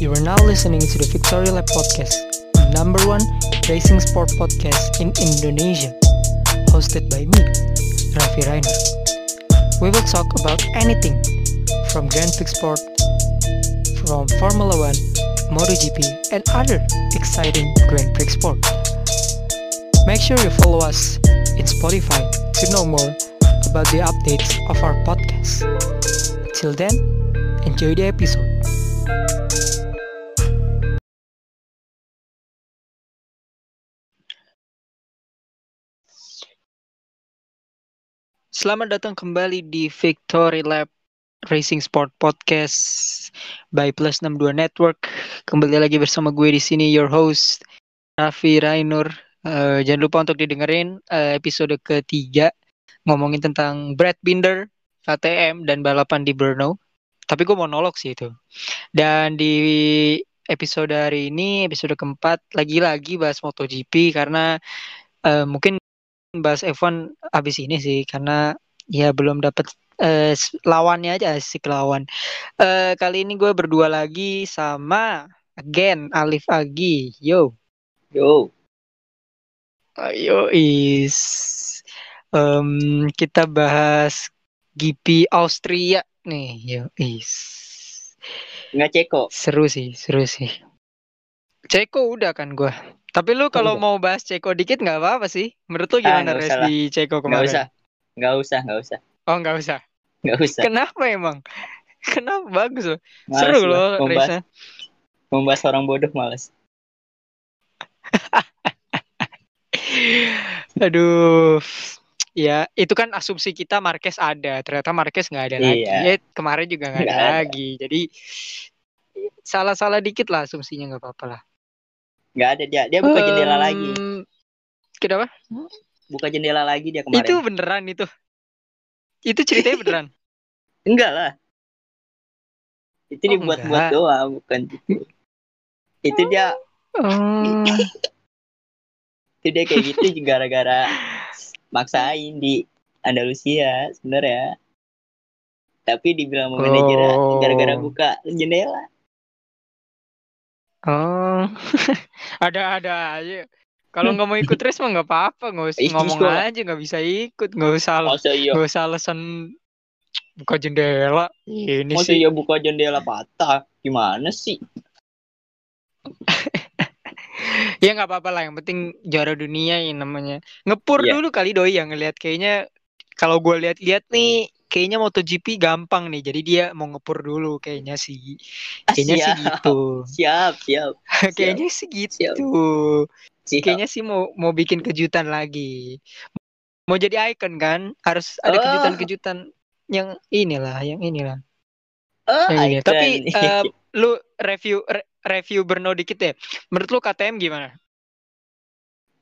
You are now listening to the Victoria Lab Podcast, the number one racing sport podcast in Indonesia, hosted by me, Raffi Rainer. We will talk about anything from Grand Prix sport, from Formula One, MotoGP, and other exciting Grand Prix sport. Make sure you follow us in Spotify to know more about the updates of our podcast. Till then, enjoy the episode. Selamat datang kembali di Victory Lab Racing Sport Podcast by Plus 62 Network. Kembali lagi bersama gue di sini your host Raffi Rainur. Uh, jangan lupa untuk didengerin uh, episode ketiga ngomongin tentang Brad Binder, KTM dan balapan di Brno. Tapi gue monolog sih itu. Dan di episode hari ini, episode keempat, lagi-lagi bahas MotoGP karena uh, mungkin bahas F1 abis ini sih karena ya belum dapat uh, lawannya aja sih lawan. Uh, kali ini gue berdua lagi sama again Alif Agi. Yo. Yo. Ayo is. Um, kita bahas GP Austria nih. Yo is. Nggak ceko. Seru sih, seru sih. Ceko udah kan gue. Tapi lu kalau mau bahas Ceko dikit nggak apa-apa sih. Menurut lu Ah, gimana nggak res lah. di Ceko Nggak kemarin? usah. Nggak usah, nggak usah. Oh nggak usah. Nggak usah. Kenapa emang? Kenapa bagus loh. Males Seru loh Membahas, race-nya. membahas orang bodoh males. Aduh. Ya, itu kan asumsi kita Marquez ada. Ternyata Marquez nggak ada lagi. Iya. Ya, kemarin juga nggak ada, Nggak ada. lagi. Jadi salah-salah dikit lah asumsinya nggak apa-apa lah. Nggak ada dia. Dia buka jendela Em, lagi. Kenapa? Buka jendela lagi dia kemarin. Itu beneran itu. Itu ceritanya beneran. Enggak lah. Itu Oh, dibuat-buat doang, bukan gitu. Itu dia, Oh. itu dia kayak gitu gara-gara maksain di Andalusia sebenarnya. Tapi dibilang sama Oh. gara-gara buka jendela. Oh, ada-ada aja. Kalau nggak mau ikut race mah nggak apa-apa, nggak usah Ih, ngomong iya. aja, nggak bisa ikut, nggak usah, Masa iya, nggak usah alasan buka jendela. Ini masa sih, iya buka jendela patah? Gimana sih? ya nggak apa-apa lah. Yang penting juara dunia yang namanya. Ngepur Iya. dulu kali doi yang ngelihat kayaknya. Kalau gue lihat-lihat nih, kayaknya MotoGP gampang nih. Jadi dia mau ngepur dulu, kayaknya sih, kayaknya sih gitu. Siap, siap, kayaknya sih gitu. siap. Kayaknya sih mau mau bikin kejutan lagi. Mau jadi icon kan? Harus ada Oh. kejutan-kejutan yang inilah, yang inilah. Oh, Yang ini. icon. Tapi eh, lu review re- review Brno dikit ya. Menurut lu KTM gimana?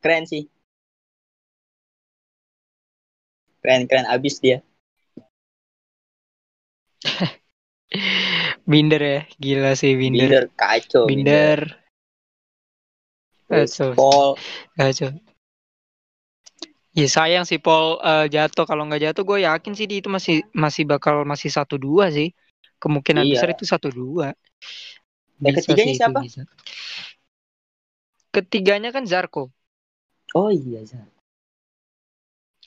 keren sih. Keren, keren abis dia. Binder ya, gila sih Binder. Binder kacau. Binder. Kacau. Paul, Kacau. Ya sayang sih Paul eh, jatuh. Kalau nggak jatuh, gue yakin sih dia itu masih masih bakal masih satu dua sih. Kemungkinan Iya. besar itu satu dua. Yang ketiganya siapa? Ketiganya kan Zarko. oh iya, Zar.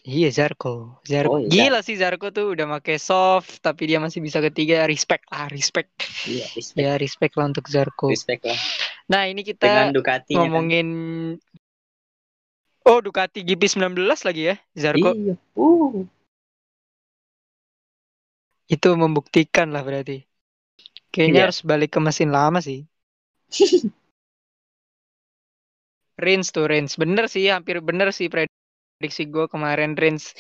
Iya Zarko. Zarko. Oh, iya. Gila sih Zarko tuh udah make soft tapi dia masih bisa ketiga. Respect lah, respect. Iya, respect, Ya respect lah untuk Zarko. respect lah. Nah ini Dengan kita Ducati ngomongin Oh Ducati GP19 lagi ya Zarko. Iya. Uh. Itu membuktikan lah berarti. Kayaknya Iya. harus balik ke mesin lama sih. Rins tuh Rins. Bener sih, hampir bener sih prediksi gue kemarin Rins.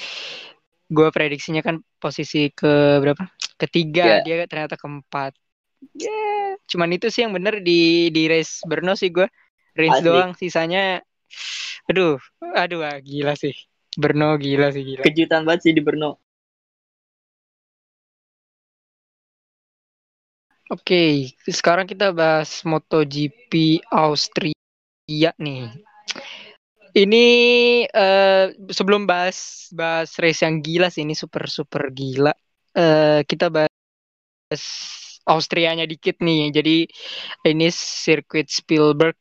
Gue prediksinya kan posisi ke berapa? Ketiga, dia ternyata keempat. Ya, cuman itu sih yang bener di di race Brno sih gue. Rins Asli. doang, sisanya aduh, aduh ah, gila sih. Brno gila sih gila. Kejutan banget sih di Brno. Oke, sekarang kita bahas MotoGP Austria nih. Ini eh, sebelum bahas bahas race yang gila sih ini super super gila. Eh kita bahas Austrianya dikit nih. Jadi ini sirkuit Spielberg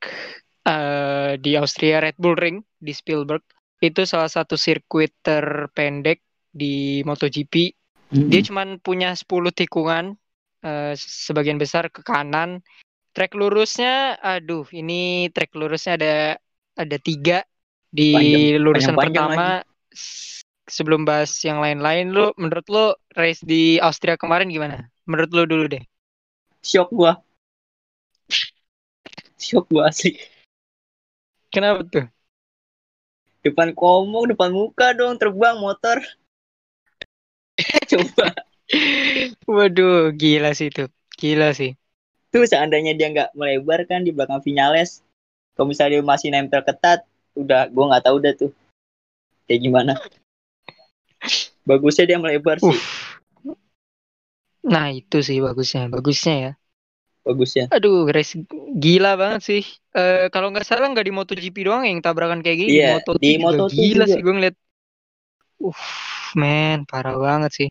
uh, di Austria Red Bull Ring di Spielberg itu salah satu sirkuit terpendek di MotoGP. Hmm. Dia cuma punya 10 tikungan, uh, sebagian besar ke kanan. Trek lurusnya, aduh, ini trek lurusnya ada ada tiga di panjang, lurusan panjang pertama. Lagi. Sebelum bahas yang lain-lain, lu menurut lu race di Austria kemarin gimana? Menurut lu dulu deh. Shock gua. Shock gua sih. Kenapa tuh? Depan komo, depan muka dong terbang motor. Coba. Waduh, gila sih itu. Gila sih. Tuh seandainya dia nggak melebar kan di belakang Vinales, kalau misalnya dia masih nempel ketat, udah gue nggak tahu udah tuh kayak gimana. Bagusnya dia melebar sih. Nah itu sih bagusnya, bagusnya ya. Bagusnya. Aduh, race gila banget sih. Uh, kalau nggak salah nggak di MotoGP doang yang tabrakan kayak gini. Yeah, Moto, di Moto gila juga. sih gue ngeliat. Uh, men, parah banget sih.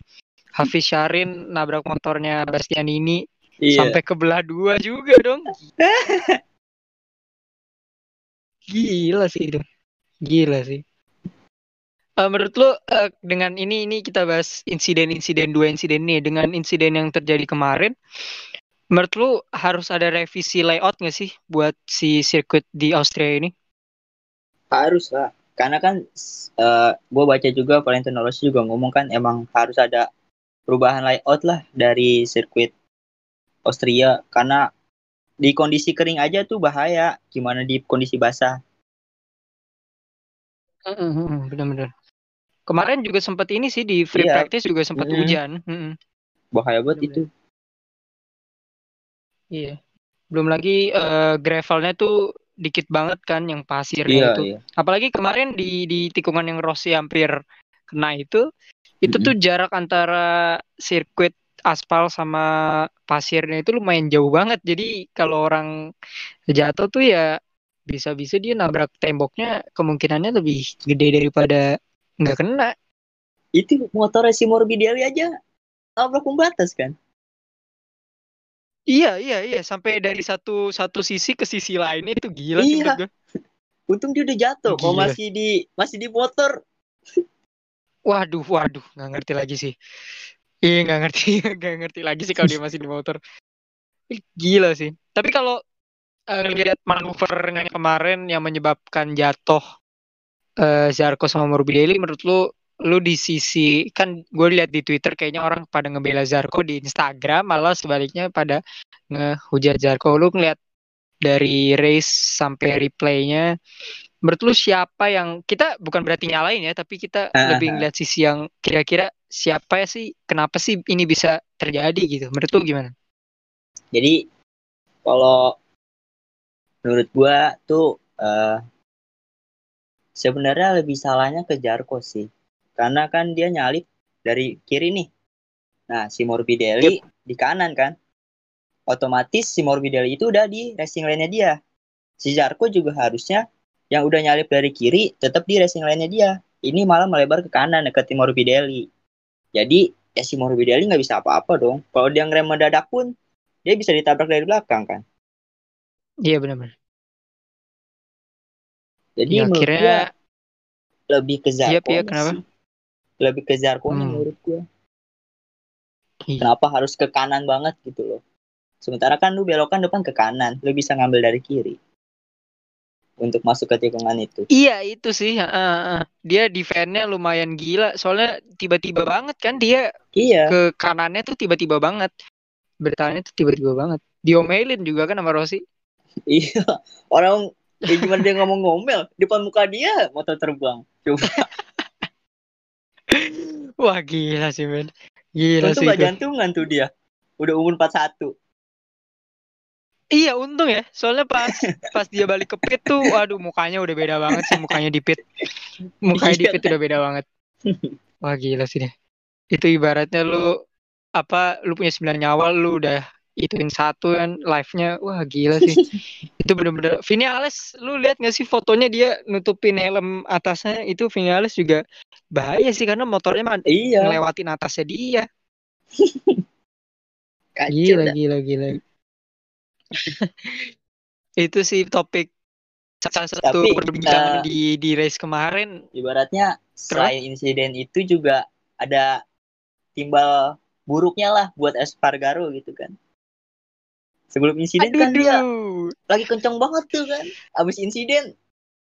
Hafiz Syarin nabrak motornya Bastian ini iya. sampai ke belah dua juga dong. Gila sih itu. Gila sih. Uh, menurut lo uh, dengan ini ini kita bahas insiden-insiden dua insiden nih dengan insiden yang terjadi kemarin menurut lu harus ada revisi layout nggak sih buat si sirkuit di Austria ini? Harus lah, karena kan uh, eh, gue baca juga Valentino Rossi juga ngomong kan emang harus ada perubahan layout lah dari sirkuit Austria karena di kondisi kering aja tuh bahaya. Gimana di kondisi basah? Benar-benar kemarin juga sempat ini sih di free iya. practice juga sempat hujan. Bahaya banget itu. Iya. Belum lagi uh, gravelnya tuh dikit banget kan yang pasirnya iya, itu. iya. apalagi kemarin di di tikungan yang Rossi hampir kena itu itu mm -hmm. tuh jarak antara sirkuit aspal sama pasirnya itu lumayan jauh banget. Jadi kalau orang jatuh tuh ya bisa-bisa dia nabrak temboknya kemungkinannya lebih gede daripada nggak kena. Itu motor si Morbidelli aja nabrak pembatas kan? Iya iya iya sampai dari satu satu sisi ke sisi lain itu gila iya. sih Untung dia udah jatuh, kok masih di masih di motor. Waduh, waduh, nggak ngerti lagi sih. Iya nggak ngerti, nggak ngerti lagi sih kalau dia masih di motor. Gila sih. Tapi kalau uh, lihat manuvernya kemarin yang menyebabkan jatuh uh, Zarko sama Morbidelli, menurut lu lu di sisi kan gue lihat di Twitter kayaknya orang pada ngebela Zarko di Instagram malah sebaliknya pada ngehujat Zarko lu ngeliat dari race sampai replaynya menurut lu siapa yang kita bukan berarti nyalain ya tapi kita uh, lebih ngeliat sisi yang kira-kira siapa ya sih kenapa sih ini bisa terjadi gitu. Menurut lu gimana? Jadi kalau menurut gua tuh uh, sebenarnya lebih salahnya ke Jarko sih. Karena kan dia nyalip dari kiri nih. Nah si Morbidelli yep. di kanan kan. Otomatis si Morbidelli itu udah di racing lane-nya dia. Si Jarko juga harusnya yang udah nyalip dari kiri tetap di racing lane-nya dia ini malah melebar ke kanan ke Morbidelli jadi ya si Morbidelli nggak bisa apa-apa dong. Kalau dia ngerem mendadak pun dia bisa ditabrak dari belakang kan. Iya benar-benar. Jadi ya, menurut akhirnya... gua lebih ke Zarko. Iya, iya, kenapa? Lebih ke Zarko hmm. menurut gua. Iya. Kenapa harus ke kanan banget gitu loh. Sementara kan lu belokan depan ke kanan, lu bisa ngambil dari kiri untuk masuk ke tikungan itu. Iya itu sih, uh, uh. dia defense-nya lumayan gila. Soalnya tiba-tiba banget kan dia iya. ke kanannya tuh tiba-tiba banget. Bertahannya tuh tiba-tiba banget. Diomelin juga kan sama Rossi. iya, orang ya gimana dia ngomong ngomel depan muka dia motor terbang. Coba. Wah gila sih men. Gila Untung sih. Untung jantungan tuh dia. Udah umur 41. Iya untung ya, soalnya pas pas dia balik ke pit tuh, waduh mukanya udah beda banget sih mukanya di pit, mukanya di pit udah beda banget. Wah gila sih deh. Itu ibaratnya lu apa, lu punya sembilan nyawa, lu udah ituin satu kan live-nya, wah gila sih. itu bener-bener. Vinales, lu lihat gak sih fotonya dia nutupin helm atasnya itu Vinales juga bahaya sih karena motornya mah iya. ngelewatin atasnya dia. Gila, dah. gila, gila. Itu sih topik salah satu Tapi, perbincangan eh, di di race kemarin. Ibaratnya selain insiden itu juga ada timbal buruknya lah buat Espargaro gitu kan. Sebelum insiden Aduh, kan dia lagi kenceng banget tuh kan. Abis insiden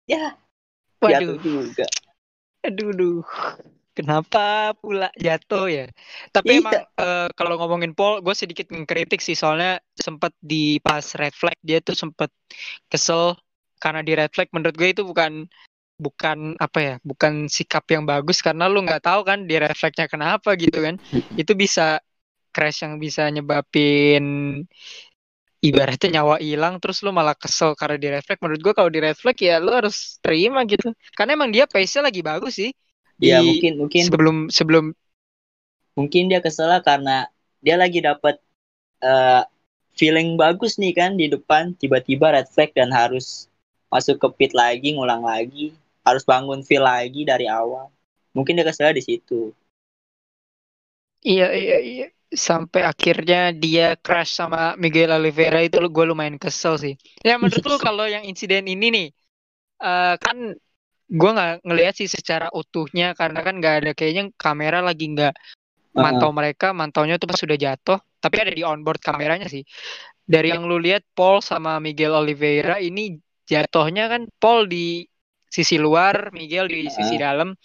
ya Waduh, jatuh juga. aduh, duh. Kenapa pula jatuh ya? Tapi Iya. emang eh, kalau ngomongin Paul, gue sedikit mengkritik sih soalnya sempat di pas red flag dia tuh sempat kesel karena di red flag menurut gue itu bukan bukan apa ya, bukan sikap yang bagus karena lu nggak tahu kan di red flagnya kenapa gitu kan. Itu bisa crash yang bisa nyebabin ibaratnya nyawa hilang terus lu malah kesel karena di red flag. Menurut gue kalau di red flag ya lu harus terima gitu. Karena emang dia pace-nya lagi bagus sih. Ya Di- mungkin mungkin. sebelum sebelum mungkin dia kesel karena dia lagi dapat eh, feeling bagus nih kan di depan. Tiba-tiba red flag dan harus masuk ke pit lagi ngulang lagi. Harus bangun feel lagi dari awal. Mungkin dia kesel di situ. Iya iya iya. Sampai akhirnya dia crash sama Miguel Oliveira itu gue lumayan kesel sih. Ya menurut lu kalau yang insiden ini nih eh, kan gue nggak ngelihat sih secara utuhnya karena kan nggak ada kayaknya kamera lagi nggak mantau mereka mantaunya tuh pas sudah jatuh tapi ada di onboard kameranya sih. Dari yang lu lihat Paul sama Miguel Oliveira ini jatuhnya kan Paul di sisi luar Miguel di sisi dalam.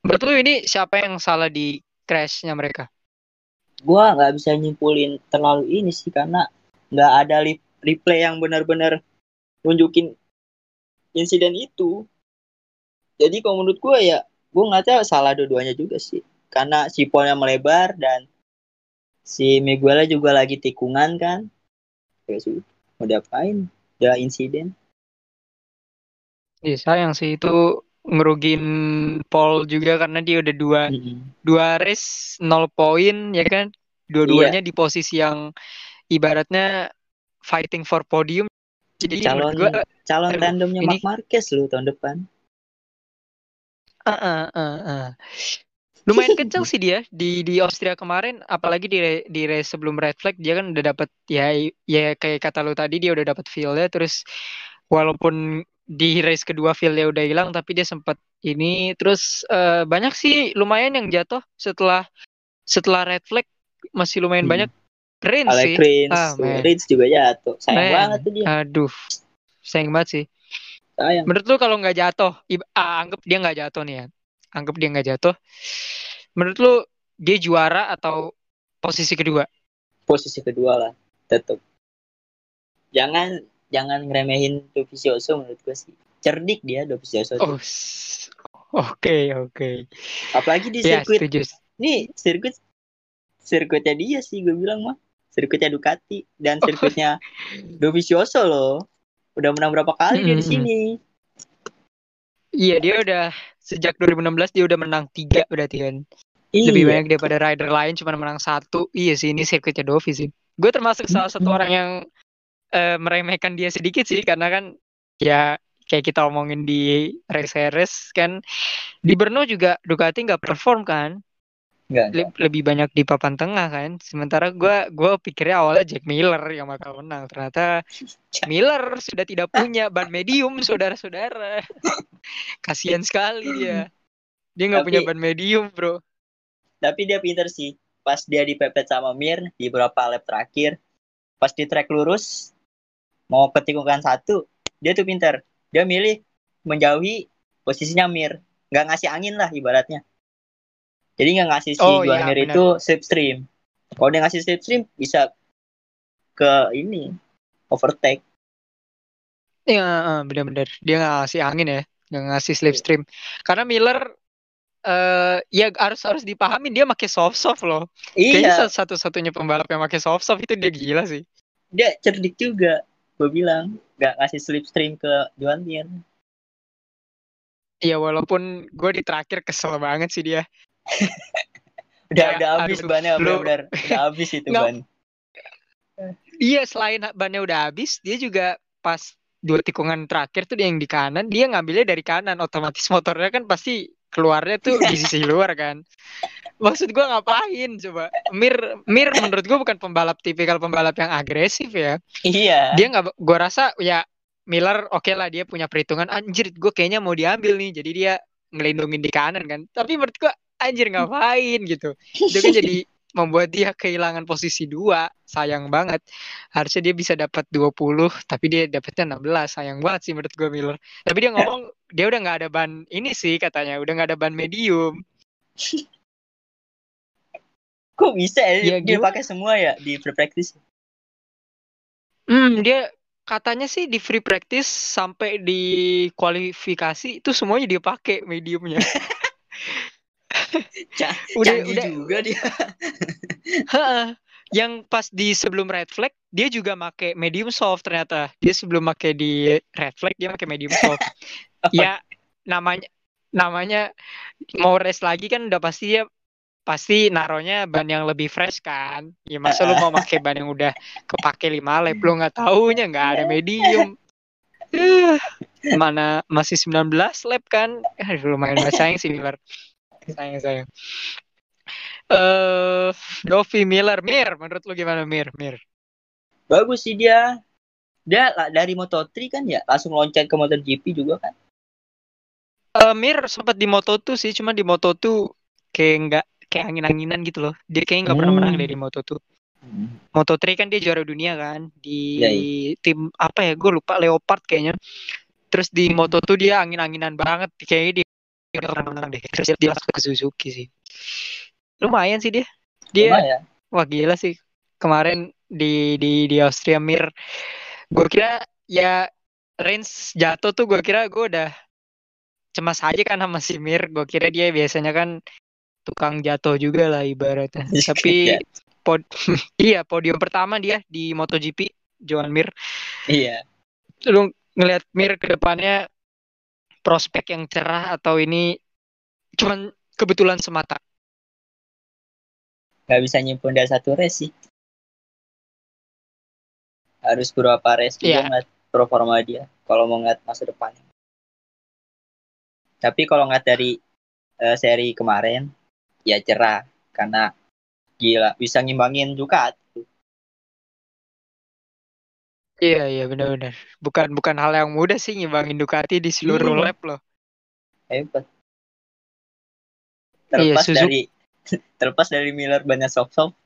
Menurut lu ini siapa yang salah di crashnya mereka? Gua nggak bisa nyimpulin terlalu ini sih karena nggak ada replay yang benar-benar nunjukin insiden itu jadi kalau menurut gua ya nggak tahu salah dua-duanya juga sih. Karena si Paulnya melebar dan si Miguelnya juga lagi tikungan kan. Ya sudah mau diapain? Udah insiden. Iya sayang sih itu ngerugin Paul juga karena dia udah dua dua race nol poin ya kan? Dua-duanya di posisi yang ibaratnya fighting for podium. Jadi calon gua calon ini- Mark Marquez lu tahun depan ah, ah, ah. lumayan kencang sih dia. Di di Austria kemarin apalagi di di race sebelum red flag dia kan udah dapat ya ya kayak kata lu tadi dia udah dapat feel-nya terus walaupun di race kedua feel-nya udah hilang tapi dia sempat ini. Terus eh, banyak sih lumayan yang jatuh setelah setelah red flag. Masih lumayan Hmm. banyak Rins sih. Rins Ah, man. Juga jatuh. Sayang Man. banget tuh dia. Aduh. Sayang banget sih sayang Menurut lu kalau nggak jatuh, ah, anggap dia nggak jatuh nih ya. Anggap dia nggak jatuh. Menurut lu dia juara atau posisi kedua? posisi kedua lah tetap jangan jangan ngeremehin Dovizioso menurut gue sih cerdik dia Dovizioso Oh, tuh. s- oke oke. apalagi di Ya sirkuit setuju. nih sirkuit sirkuitnya dia sih gue bilang mah sirkuitnya Ducati dan Oh. sirkuitnya Dovizioso loh udah menang berapa kali dia di sini Iya dia udah sejak 2016 dia udah menang tiga berarti kan. Lebih Iya. banyak daripada rider lain cuma menang satu. Iya sih ini sirkuitnya Dovi sih. Gue termasuk salah satu orang yang eh, meremehkan dia sedikit sih karena kan ya kayak kita omongin di race race kan di Brno juga Ducati nggak perform kan. Enggak, enggak. Le- lebih banyak di papan tengah kan. Sementara gua gua pikirnya awalnya Jack Miller yang bakal menang. Ternyata Miller sudah tidak punya ban medium, saudara-saudara. Kasihan sekali dia. Dia nggak punya ban medium, bro. tapi dia pinter sih pas dia dipepet sama Mir di beberapa lap terakhir pas di track lurus mau ke tikungan satu dia tuh pinter dia milih menjauhi posisinya Mir nggak ngasih angin lah ibaratnya jadi nggak ngasih si Oh, iya, itu slipstream kalau dia ngasih slipstream bisa ke ini overtake Iya, eh, benar-benar. Dia nggak ngasih angin ya, nggak ngasih slipstream. Karena Miller eh ya harus harus dipahamin dia pakai soft soft loh. Kayaknya iya satu- satu-satunya pembalap yang pakai soft soft itu dia gila sih. dia cerdik juga gue bilang nggak ngasih slipstream ke Juan Mir Iya walaupun gue di terakhir kesel banget sih dia. udah Kayak, udah habis aduh, bannya benar-benar udah habis itu Nggak- ban. Iya selain bannya udah habis, dia juga pas dua tikungan terakhir tuh dia yang di kanan, dia ngambilnya dari kanan, otomatis motornya kan pasti keluarnya tuh di sisi luar kan. maksud gue ngapain coba? Mir Mir menurut gue bukan pembalap tipikal pembalap yang agresif ya. Iya. Dia nggak gue rasa ya Miller oke okay lah dia punya perhitungan anjir gue kayaknya mau diambil nih. Jadi dia ngelindungin di kanan kan. Tapi menurut gue anjir ngapain? gitu. Itu kan jadi membuat dia kehilangan posisi dua sayang banget. Harusnya dia bisa dapat 20 tapi dia dapatnya 16 sayang banget sih menurut gue Miller. Tapi dia ngomong dia udah nggak ada ban ini sih katanya. Udah nggak ada ban medium. Kok bisa ya, Ya, dia gimana? pakai semua ya di free practice? Hmm dia katanya sih di free practice sampai di kualifikasi itu semuanya dia pakai mediumnya Udah- udah- juga dia. Heeh. yang pas di sebelum red flag dia juga make medium soft ternyata. Dia sebelum make di red flag dia make medium soft. Ya namanya namanya mau race lagi kan udah pasti dia pasti naronya ban yang lebih fresh kan. Ya masa lu mau pakai ban yang udah kepake 5 lap lu nggak taunya nggak ada medium. Eh, mana masih 19 lap kan? Eh, lumayan sayang sih Miller sayang sayang eh Dovi Miller Mir menurut lu gimana Mir Mir bagus sih dia dia dari Moto3 kan ya langsung loncat ke MotoGP juga kan Eh, Mir sempat di Moto2 sih, cuma di Moto2 kayak nggak kayak angin-anginan gitu loh. Dia kayaknya nggak pernah Hmm. menang dari Moto2. Moto3 kan dia juara dunia kan di Iya, tim apa ya? Gue lupa Leopard kayaknya. Terus di Moto2 dia angin-anginan banget. Kayaknya dia pernah menang deh. Terus dia langsung ke Suzuki sih. Lumayan sih dia. Dia Lumayan. wah gila sih. Kemarin di di di Austria Mir gue kira ya range jatuh tuh gue kira gue udah cemas aja kan sama si Mir gue kira dia biasanya kan tukang jatuh juga lah ibaratnya tapi Ya, pod iya podium pertama dia di MotoGP Joan Mir iya lu ngelihat Mir ke depannya prospek yang cerah atau ini cuman kebetulan semata? Nggak bisa nyimpen dari satu race sih. Harus beberapa race juga Iya. ngeliat performa dia kalau mau ngeliat masa depan tapi kalau ngeliat dari eh, seri kemarin ya cerah karena gila bisa ngimbangin Ducati iya iya. benar-benar bukan bukan hal yang mudah sih ngimbangin Ducati di seluruh Iya. lap loh. Hebat Iya, terlepas Suzuki- dari terlepas dari Miller banyak soft soft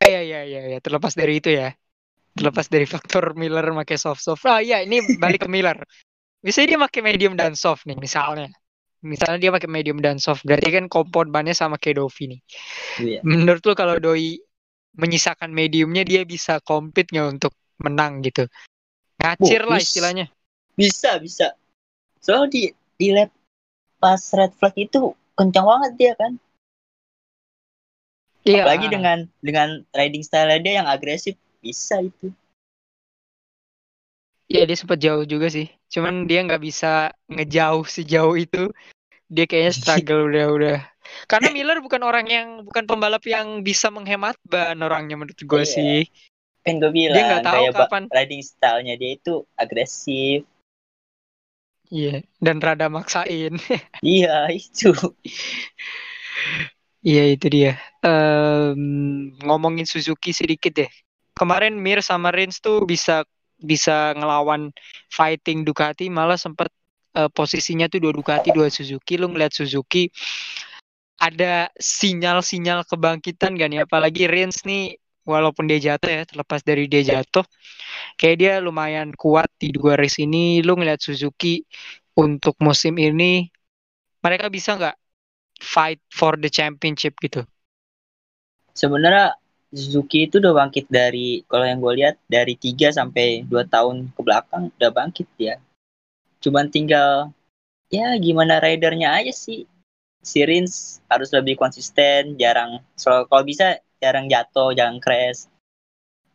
Eh, iya iya iya iya. Terlepas dari itu ya. Terlepas dari faktor Miller pakai soft soft ah iya ini balik ke Miller. Bisa dia pakai medium dan soft nih misalnya. Misalnya dia pakai medium dan soft berarti kan kompon bannya sama kayak Dovi nih. Iya. menurut lu kalau Doi menyisakan mediumnya dia bisa compete nggak untuk menang gitu ngacir Oh, lah istilahnya bisa bisa soalnya di di lap pas red flag itu kencang banget dia kan iya apalagi dengan dengan riding style dia yang agresif bisa itu Iya dia sempat jauh juga sih. Cuman dia nggak bisa ngejauh sejauh itu. Dia kayaknya struggle udah udah. Karena Miller bukan orang yang bukan pembalap yang bisa menghemat ban orangnya menurut gue Iya. sih. kan gue bilang Dia nggak tahu kapan. riding stylenya dia itu agresif Iya. Dan rada maksain. iya itu Iya itu dia. Em, ngomongin Suzuki sedikit deh. Kemarin Mir sama Rins tuh bisa bisa ngelawan fighting Ducati malah sempat eh, posisinya tuh dua Ducati dua Suzuki. Lu ngeliat Suzuki ada sinyal-sinyal kebangkitan gak nih? Apalagi Rins nih walaupun dia jatuh ya terlepas dari dia jatuh kayak dia lumayan kuat di dua race ini. Lu ngeliat Suzuki untuk musim ini mereka bisa nggak fight for the championship gitu? sebenarnya Suzuki itu udah bangkit dari kalau yang gue lihat dari 3 sampai 2 tahun ke belakang udah bangkit ya cuman tinggal ya gimana ridernya aja sih si Rins harus lebih konsisten jarang so, kalau bisa jarang jatuh jarang crash.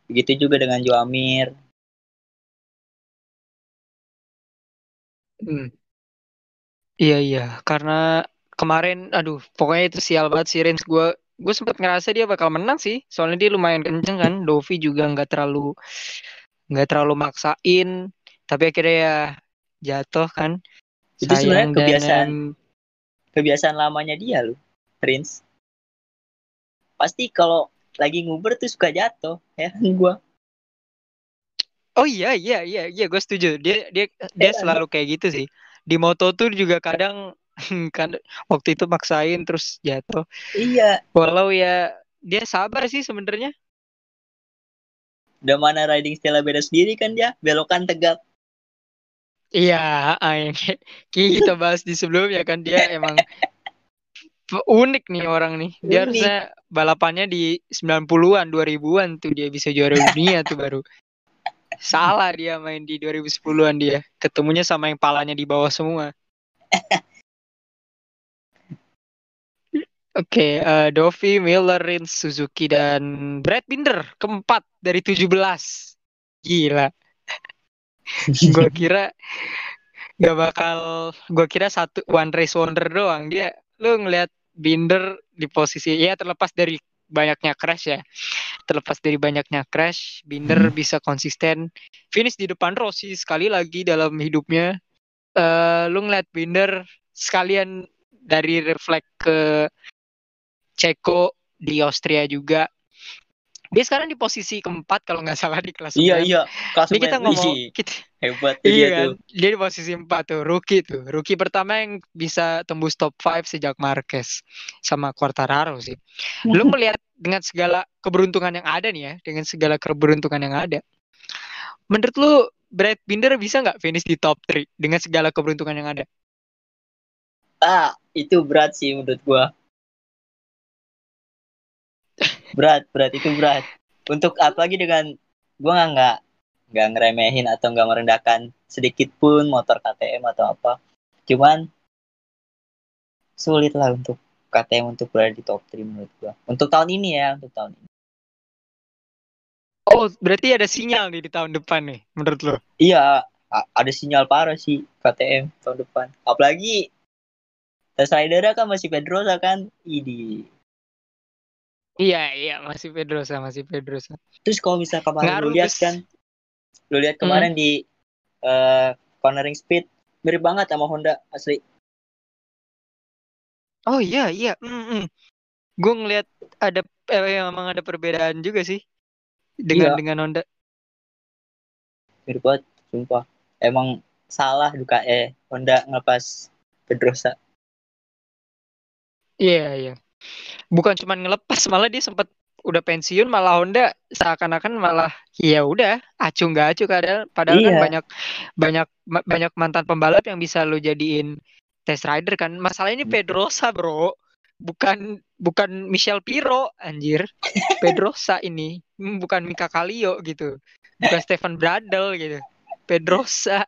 Begitu juga dengan Joamir Hmm. Iya iya. Karena kemarin aduh pokoknya itu sial banget sih Rins. Gue gue sempat ngerasa dia bakal menang sih. Soalnya dia lumayan kenceng kan. Dovi juga nggak terlalu nggak terlalu maksain. Tapi akhirnya ya jatuh kan. Itu sebenarnya kebiasaan. Kebiasaan lamanya dia loh, Prince. Pasti kalau lagi nguber tuh suka jatuh, ya kan gua. Oh iya iya iya iya gue setuju. Dia dia dia Heran. selalu kayak gitu sih. Di moto tuh juga kadang kan waktu itu maksain terus jatuh. Iya, Walau ya dia sabar sih sebenarnya. udah mana riding style beda sendiri kan dia, belokan tegap. Iya, yang kita bahas di sebelumnya kan dia emang unik nih orang nih. Dia Unik. harusnya balapannya di 90-an, 2000-an tuh dia bisa juara dunia tuh baru. Salah dia main di 2010-an dia. Ketemunya sama yang palanya di bawah semua. Oke, eh, Dovi, Miller, Rins, Suzuki, dan Brad Binder keempat dari 17. Gila. Gua kira nggak bakal, gua kira satu one race wonder doang. Dia, lu ngelihat Binder di posisi, ya terlepas dari banyaknya crash ya. Terlepas dari banyaknya crash, Binder Hmm. bisa konsisten finish di depan Rossi sekali lagi dalam hidupnya. Eh, lu ngeliat Binder sekalian dari refleks ke Ceko di Austria juga. Dia sekarang di posisi keempat kalau nggak salah di kelas Iya iya, kelas Ini kita ngomong kita, hebat tuh iya dia kan. tuh. Dia di posisi empat tuh, rookie tuh. Rookie pertama yang bisa tembus top 5 sejak Marquez sama Quartararo sih. Lu melihat dengan segala keberuntungan yang ada nih ya, dengan segala keberuntungan yang ada. Menurut lu Brad Binder bisa nggak finish di top 3 dengan segala keberuntungan yang ada? Ah, itu berat sih menurut gua. Berat, berat itu berat. Untuk apalagi dengan gua nggak nggak nggak ngeremehin atau nggak merendahkan sedikit pun motor KTM atau apa. Cuman sulit lah untuk KTM untuk berada di top 3 menurut gua. Untuk tahun ini ya, untuk tahun ini. Oh, berarti ada sinyal nih di tahun depan nih, menurut lu? Iya, ada sinyal parah sih KTM tahun depan. Apalagi Rider kan masih Pedrosa kan. Idi. Iya, iya, masih Pedrosa, masih Pedrosa. Terus kalau misal kemarin Ngaruh, lu lihat kan, lu lihat kemarin di eh, cornering speed mirip banget sama Honda asli. Oh iya, iya. Mm Gue ngeliat ada eh, emang ada perbedaan juga sih dengan Iya. dengan Honda. Mirip banget, sumpah. Emang salah duka eh Honda ngelepas Pedrosa. Iya, iya. Bukan cuma ngelepas, malah dia sempat udah pensiun, malah Honda seakan-akan malah ya udah acuh nggak acuh padahal padahal kan Iya. banyak banyak ma- banyak mantan pembalap yang bisa lo jadiin test rider kan. Masalah ini Pedrosa, Bro. Bukan bukan Michel Piro, anjir. Pedrosa ini, Hmm, bukan Mika Kallio gitu. Bukan Stefan Bradl gitu. Pedrosa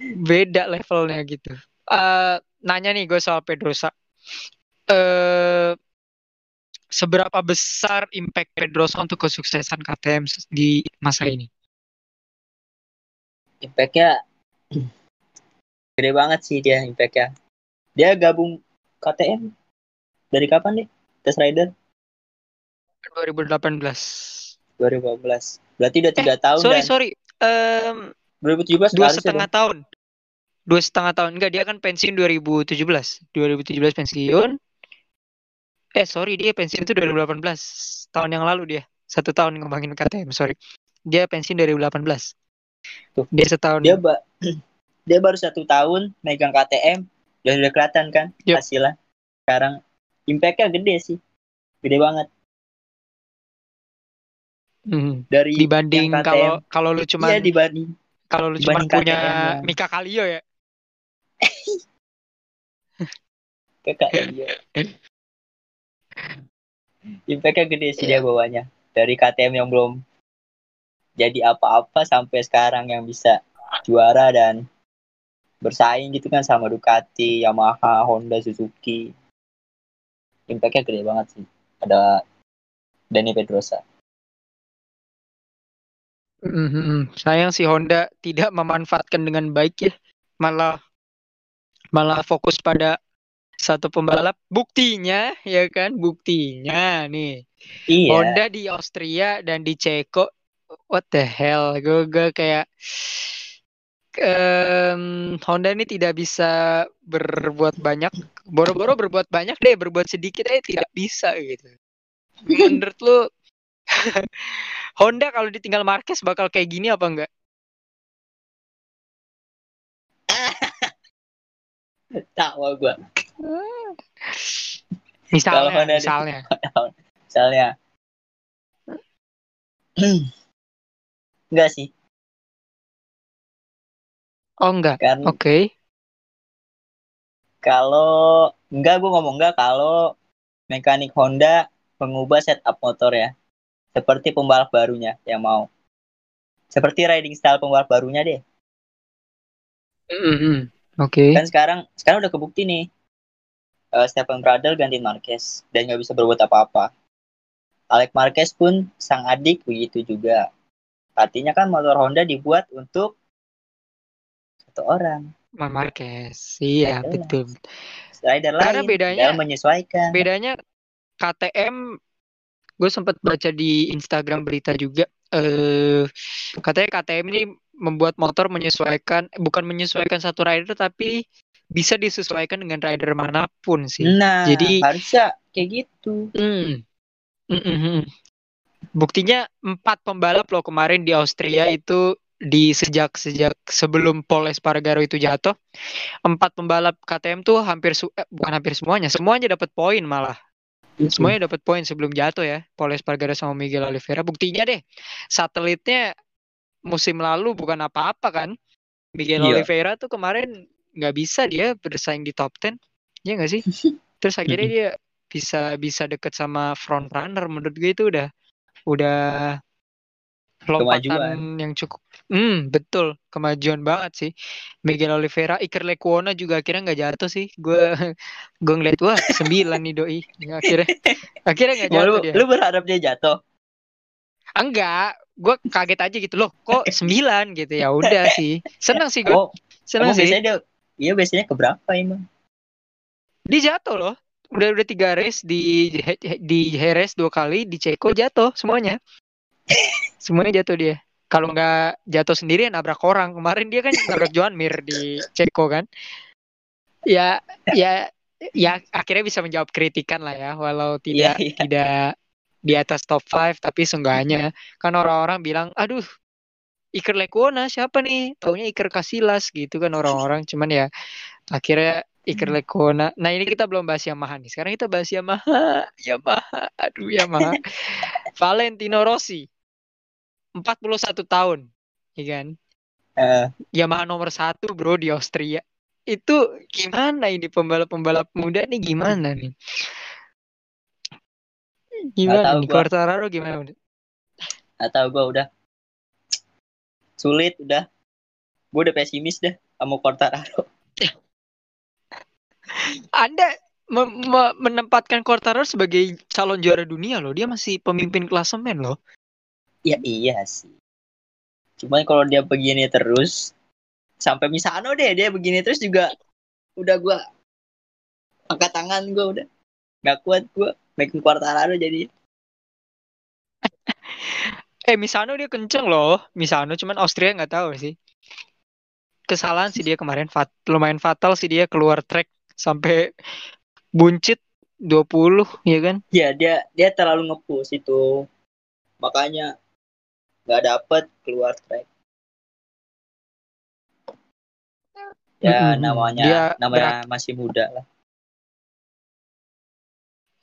beda levelnya gitu. Eh nanya nih gue soal Pedrosa. Eh seberapa besar impact Pedrosa untuk kesuksesan KTM di masa ini? Impact-nya gede banget sih dia impact-nya. Dia gabung KTM dari kapan deh? Test Rider 2018. 2015. Berarti udah tiga tahun Sorry, dan sorry. Em, 2017 dua setengah tahun. Dua setengah tahun. Enggak, dia kan pensiun 2017. 2017 pensiun. Eh, sorry, dia pensiun itu 2018. Tahun yang lalu dia. Satu tahun ngembangin KTM, sorry. Dia pensiun 2018. Tuh. Dia setahun. dia ba dia baru satu tahun megang KTM dan udah kelihatan kan Yep. hasilnya sekarang impactnya gede sih gede banget Mhm. dari Dibanding KTM. kalau kalau lu cuman iya dibanding kalau lu cuma punya KTM Mika Kallio ya. KTM dia. Impactnya gede sih dia Iya. bawanya dari KTM yang belum jadi apa-apa sampai sekarang yang bisa juara dan bersaing gitu kan sama Ducati, Yamaha, Honda, Suzuki. Impactnya gede banget sih. Ada Dani Pedrosa. Mhm. Sayang si Honda tidak memanfaatkan dengan baik ya. Malah malah fokus pada satu pembalap. Buktinya ya kan, buktinya nih. Iya. Honda di Austria dan di Ceko. What the hell? Gue gue kayak em, Honda ini tidak bisa berbuat banyak. Boro-boro berbuat banyak deh, berbuat sedikit eh tidak bisa gitu. Menurut lu Honda kalau ditinggal Marquez bakal kayak gini apa enggak? Tahu gue. Misalnya, Honda di- misalnya. Misalnya. Enggak sih. Oh enggak. Kan Oke. kalau enggak gue ngomong enggak kalau mekanik Honda mengubah setup motor ya. Seperti pembalap barunya yang mau. Seperti riding style pembalap barunya deh. Mhm. Oke. Kan sekarang sekarang udah kebukti nih. Eh, Stephen Pradel gantiin Marquez dan nggak bisa berbuat apa-apa. Alex Marquez pun sang adik begitu juga. Artinya kan motor Honda dibuat untuk satu orang. Mar Marquez. Iya, Jelas. betul. Rider Karena lain bedanya- tinggal menyesuaikan. Bedanya KTM gue sempat baca di Instagram berita juga eh katanya KTM ini membuat motor menyesuaikan bukan menyesuaikan satu rider tapi bisa disesuaikan dengan rider mana pun sih. Nah, Jadi- harusnya kayak gitu. Mm, mm, mm. Buktinya empat pembalap loh kemarin di Austria itu di sejak sejak sebelum Paul Espargaro itu jatuh empat pembalap KTM tuh hampir su- eh, bukan hampir semuanya semuanya dapat poin malah semuanya dapat poin sebelum jatuh ya Paul Espargaro sama Miguel Oliveira buktinya deh satelitnya musim lalu bukan apa-apa kan Miguel Iya. Oliveira tuh kemarin nggak bisa dia bersaing di top 10 ya nggak sih? Terus akhirnya dia bisa bisa deket sama front runner menurut gue itu udah udah lompatan yang cukup. Hmm betul. Kemajuan banget sih. Miguel Oliveira Iker Lecuona juga akhirnya nggak jatuh sih. Gue gue ngeliat wah sembilan nih doi. Akhirnya akhirnya nggak jatuh lu, dia. lu berharap dia jatuh? enggak. Gue kaget aja gitu. Loh kok sembilan? Gitu. Ya udah sih. Seneng sih gue Oh, seneng sih. biasanya dia Iya biasanya keberapa emang? dia jatuh loh. Udah udah tiga race di di Jerez dua kali di Ceko jatuh semuanya. Semuanya jatuh dia. Kalau nggak jatuh sendiri ya nabrak orang. Kemarin dia kan nabrak Joan Mir di Ceko kan. Ya ya ya akhirnya bisa menjawab kritikan lah ya. Walau tidak Iya, iya. tidak di atas top 5 tapi seenggaknya. Kan orang-orang bilang aduh Iker Lecuona siapa nih? Taunya Iker Casillas gitu kan orang-orang cuman ya akhirnya Iker Lecuona. Nah ini kita belum bahas Yamaha nih. Sekarang kita bahas Yamaha. Yamaha. Aduh Yamaha. Valentino Rossi. 41 tahun ya kan? Eh, Yamaha nomor satu bro di Austria. Itu gimana ini pembalap-pembalap muda nih? Gimana nih? Gimana nih. Quartararo gimana tahu gue udah sulit udah. Gue udah pesimis dah sama Quartararo. Anda me- me- menempatkan Quartararo sebagai calon juara dunia loh dia masih pemimpin klasemen loh Ya iya sih. Cuman kalau dia begini terus sampai Misano deh dia begini terus juga udah gua angkat tangan gua udah nggak kuat gua makin Quartararo jadi Eh Misano dia kenceng loh. Misano cuman Austria nggak tahu sih. Kesalahan sih dia kemarin fat, lumayan fatal sih dia keluar track sampai buncit 20 ya kan. ya dia dia terlalu ngepush itu makanya nggak dapet keluar track ya Mm-mm. namanya Dia namanya masih muda lah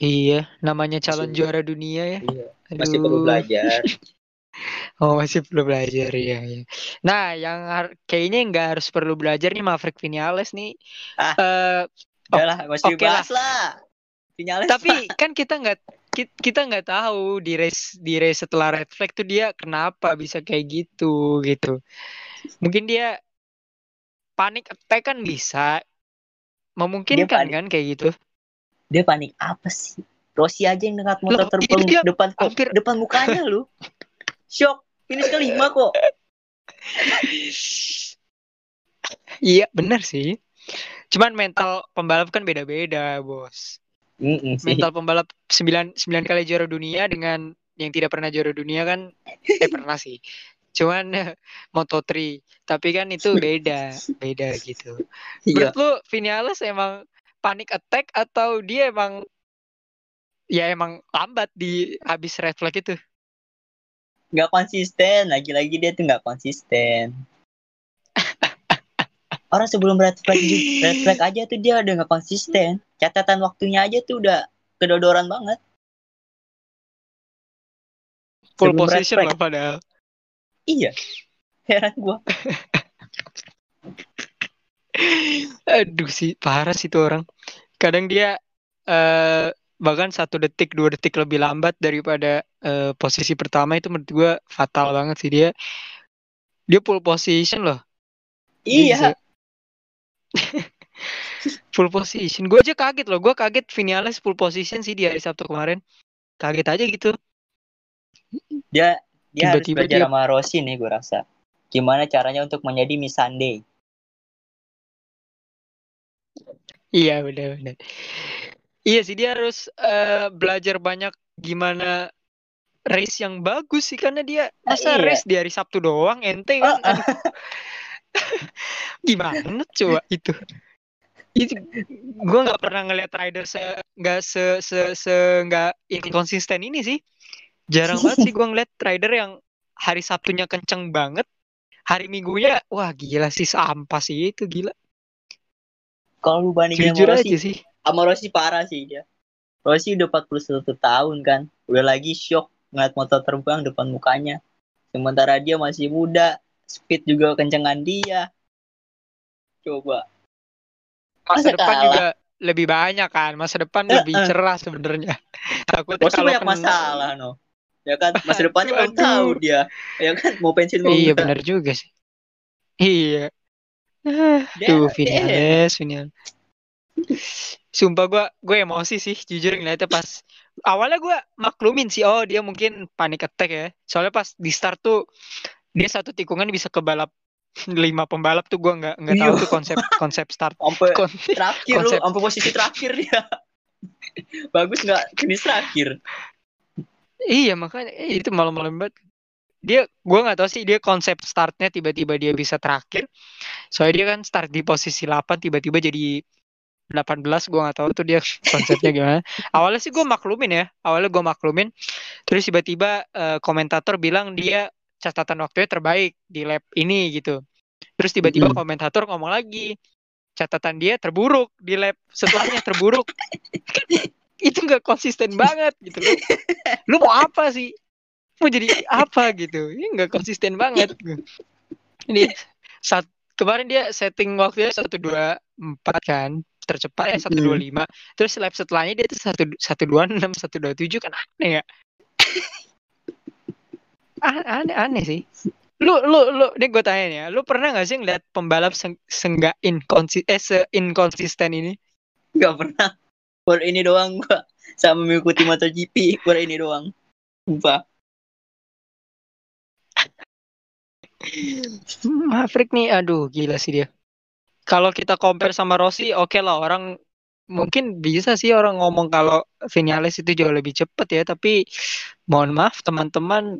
Iya, namanya calon Masih- juara dunia ya. iya masih perlu belajar Oh, masih perlu belajar ya, ya. Nah, yang har- kayaknya nggak harus perlu belajar nih Maverick Vinales nih. Ah. Eh, Udah lah masih oke dibahas lah Vinales tapi kan kita nggak ki- kita nggak tahu di race di race setelah red flag tuh dia kenapa bisa kayak gitu gitu. Mungkin dia panik attack kan bisa. Memungkinkan panik. kan kayak gitu. dia panik apa sih Rossi aja yang dekat motor terbang dia depan hampir- depan mukanya lu shock finish kelima kok Iya, benar sih. Cuman mental pembalap kan beda-beda, Bos. Mm-mm sih. mental pembalap 9 9 kali juara dunia dengan yang tidak pernah juara dunia kan eh pernah sih cuman Moto3 tapi kan itu beda beda gitu Iya. menurut lu Vinales emang panic attack atau dia emang ya emang lambat di habis red flag itu Nggak konsisten. Lagi-lagi dia tuh nggak konsisten. Orang sebelum red flag, red flag aja tuh dia udah nggak konsisten. Catatan waktunya aja tuh udah kedodoran banget. full Sebelum position loh padahal Iya. Heran gua. aduh sih parah sih tuh orang kadang dia eh bahkan satu detik dua detik lebih lambat daripada eh, posisi pertama itu menurut gua fatal banget sih dia dia full position loh Iya. full position gue aja kaget loh gue kaget Vinales full position sih di hari Sabtu kemarin kaget aja gitu Dia dia harus Tiba-tiba belajar dia- sama Rossi nih gue rasa. Gimana caranya untuk menjadi Miss Sunday. Iya benar-benar. Iya sih dia harus eh, belajar banyak gimana race yang bagus sih karena dia masa iya. race di hari Sabtu doang ente kan. Ah. Aduh. Gimana coba itu? Itu gue nggak pernah ngeliat rider se nggak se se se nggak inkonsisten ini sih. Jarang banget sih gue ngeliat rider yang hari Sabtunya kenceng banget, hari Minggunya wah gila sih sampah sih itu gila. Kalau lu bandingin Jujur sama aja Rossi, sih. Sama Rossi parah sih dia. Rossi udah 41 tahun kan. Udah lagi shock ngeliat motor terbang depan mukanya. Sementara dia masih muda, speed juga kencengan dia. Coba. masa Masa depan kalah? juga lebih banyak kan masa depan Eh, lebih eh. cerah sebenarnya takutnya Rossi banyak kena- masalah no. Ya kan masa depannya belum tahu dia. Ya kan mau pensiun mau iya benar juga sih iya tuh Vinales Vinales sumpah gue gue emosi sih jujur ngeliatnya pas awalnya gue maklumin sih oh dia mungkin panic attack ya soalnya pas di start tuh dia satu tikungan bisa ke balap lima pembalap tuh gue nggak nggak tahu Iya. tuh konsep konsep start Sampai Kon- terakhir lu, konsep. sampai posisi terakhir dia. Bagus nggak finish terakhir? Iya makanya eh, itu malam-malam banget. Dia gua nggak tahu sih dia konsep startnya tiba-tiba dia bisa terakhir. Soalnya dia kan start di posisi 8 tiba-tiba jadi 18 gua nggak tahu tuh dia konsepnya gimana. Awalnya sih gua maklumin ya. Awalnya gua maklumin. Terus tiba-tiba eh, komentator bilang dia catatan waktunya terbaik di lap ini gitu. Terus tiba-tiba Mm-mm. komentator ngomong lagi catatan dia terburuk di lap setelahnya terburuk. itu nggak konsisten banget gitu loh. Lu mau apa sih? Mau jadi apa gitu? Ini nggak konsisten banget. Ini saat kemarin dia setting waktunya satu dua empat kan tercepat ya satu dua lima terus lap setelahnya dia tuh satu satu dua enam satu dua tujuh kan aneh ya Ah, aneh aneh sih lu lu lu ini gue tanya nih ya lu pernah nggak sih ngeliat pembalap seng, seenggak inkonsi eh se inkonsisten ini Gak pernah. Baru ini doang gua sama mengikuti MotoGP, baru ini doang. Sumpah. Maverick nih, aduh gila sih dia. Kalau kita compare sama Rossi, oke lah orang mungkin bisa sih orang ngomong kalau Vinales itu jauh lebih cepat ya, tapi mohon maaf teman-teman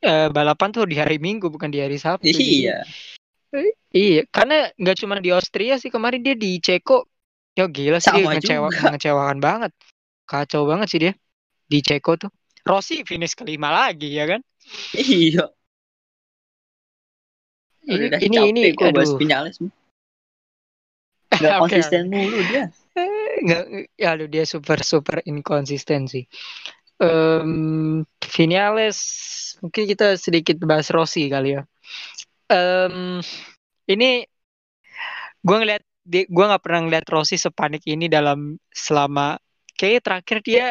eh, balapan tuh di hari Minggu bukan di hari Sabtu. Jadi, Iya. iya, karena nggak cuma di Austria sih kemarin dia di Ceko, ya gila sih dia Sama ngecewa, juga. mengecewakan banget, kacau banget sih dia di Ceko tuh. Rossi finish kelima lagi ya kan? Iya. Ini Udah ini ini, aduh. Vinales. Gak Oke, konsisten mulu dia. nggak ya aduh dia super super inkonsisten sih. Em, Vinales mungkin kita sedikit bahas Rossi kali ya. Em, ini gue ngeliat gue nggak pernah ngeliat Rossi sepanik ini dalam selama kayak terakhir dia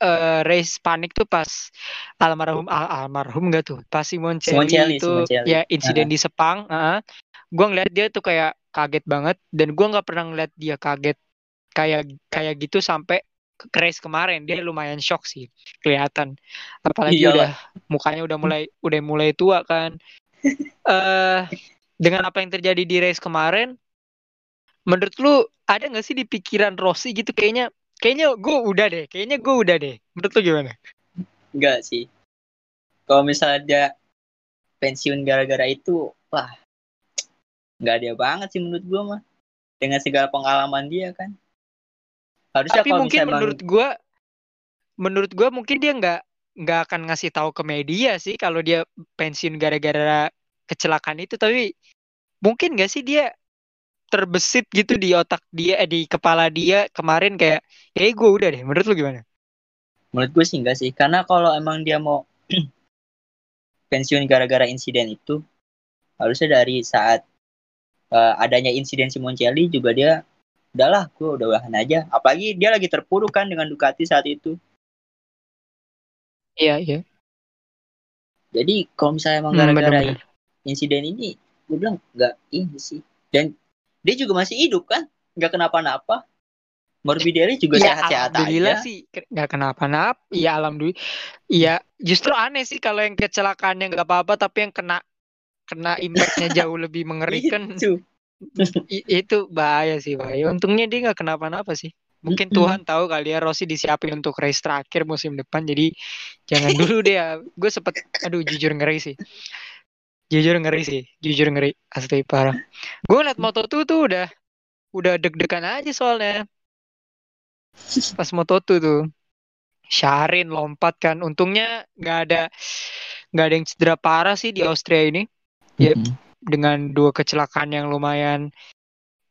eh, race panik tuh pas almarhum al- almarhum enggak tuh? Pas Simoncelli Simoncelli, itu Simoncelli. ya insiden di Sepang gue ngeliat dia tuh kayak kaget banget. Dan gue nggak pernah ngeliat dia kaget kayak kayak gitu sampai ke race kemarin. Dia lumayan shock sih kelihatan. Apalagi Iyalah. udah mukanya udah mulai udah mulai tua kan. Eh dengan apa yang terjadi di race kemarin menurut lu ada nggak sih di pikiran Rossi gitu? Kayaknya kayaknya gue udah deh kayaknya gue udah deh. Menurut lu gimana? Enggak sih. Kalau misalnya dia pensiun gara-gara itu wah nggak ada banget sih menurut gua mah. Dengan segala pengalaman dia kan. Harusnya Tapi mungkin misalnya menurut gua menurut gua mungkin dia nggak nggak akan ngasih tahu ke media sih kalau dia pensiun gara-gara kecelakaan itu. Tapi mungkin gak sih dia terbesit gitu di otak dia eh, di kepala dia kemarin kayak kayak gue udah deh. Menurut lu gimana? Menurut gue sih enggak sih. Karena kalau emang dia mau pensiun gara-gara insiden itu harusnya dari saat eh, adanya insiden Simoncelli juga dia udahlah gue udah udahan aja. Apalagi dia lagi terpuruk kan dengan Ducati saat itu. Iya iya. Jadi kalau misalnya emang Hmm, gara-gara insiden ini gue bilang nggak ini sih. Dan dia juga masih hidup kan? Nggak kenapa-napa. Morbidelli juga Ya sehat-sehat alhamdulillah aja sih nggak kenapa-napa. Iya alhamdulillah. Iya justru aneh sih kalau yang kecelakaannya nggak apa-apa tapi yang kena kena impactnya jauh lebih mengerikan itu itu bahaya sih bahaya. Untungnya dia nggak kenapa-napa sih. Mungkin. Tuhan tahu kali ya Rossi disiapin untuk race terakhir musim depan jadi jangan dulu deh ya. Gue sempet aduh jujur ngeri sih. Jujur ngeri sih, jujur ngeri asli parah. Gue ngeliat Moto2 tuh udah udah deg-degan aja soalnya. Pas Moto2 tuh. Syarin lompat kan. Untungnya nggak ada nggak ada yang cedera parah sih di Austria ini. Ya, dengan dua kecelakaan yang lumayan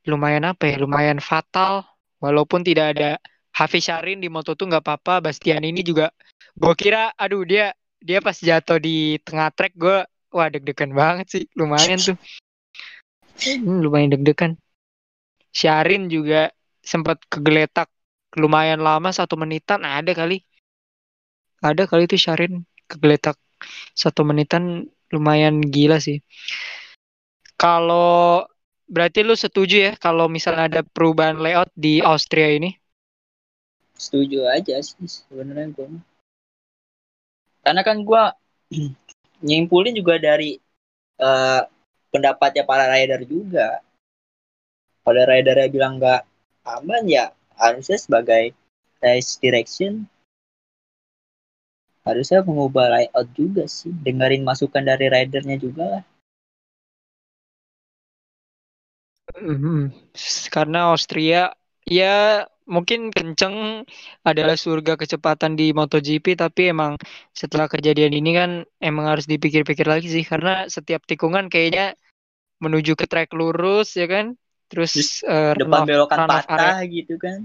lumayan apa ya lumayan fatal. Walaupun tidak ada Hafiz Syarin di Moto2 nggak apa-apa Bastian ini juga gue kira aduh dia dia pas jatuh di tengah trek gue wah deg-degan banget sih lumayan tuh. Hmm, lumayan deg-degan. Syarin juga sempat kegeletak lumayan lama satu menitan ada kali. Ada kali itu Syarin kegeletak satu menitan lumayan gila sih. Kalau berarti lu setuju ya kalau misalnya ada perubahan layout di Austria ini? Setuju aja sih sebenarnya gue karena kan gue nyimpulin juga dari eh, pendapatnya para rider juga. Kalau ridernya bilang nggak aman ya harusnya sebagai race direction harusnya mengubah layout juga sih. Dengerin masukan dari ridernya juga lah. Mhm. S- Karena Austria ya mungkin kenceng adalah surga kecepatan di MotoGP tapi emang setelah kejadian ini kan emang harus dipikir-pikir lagi sih. Karena setiap tikungan kayaknya menuju ke trek lurus ya kan? Terus Terus eh, depan runoff- belokan runoff area. patah gitu kan?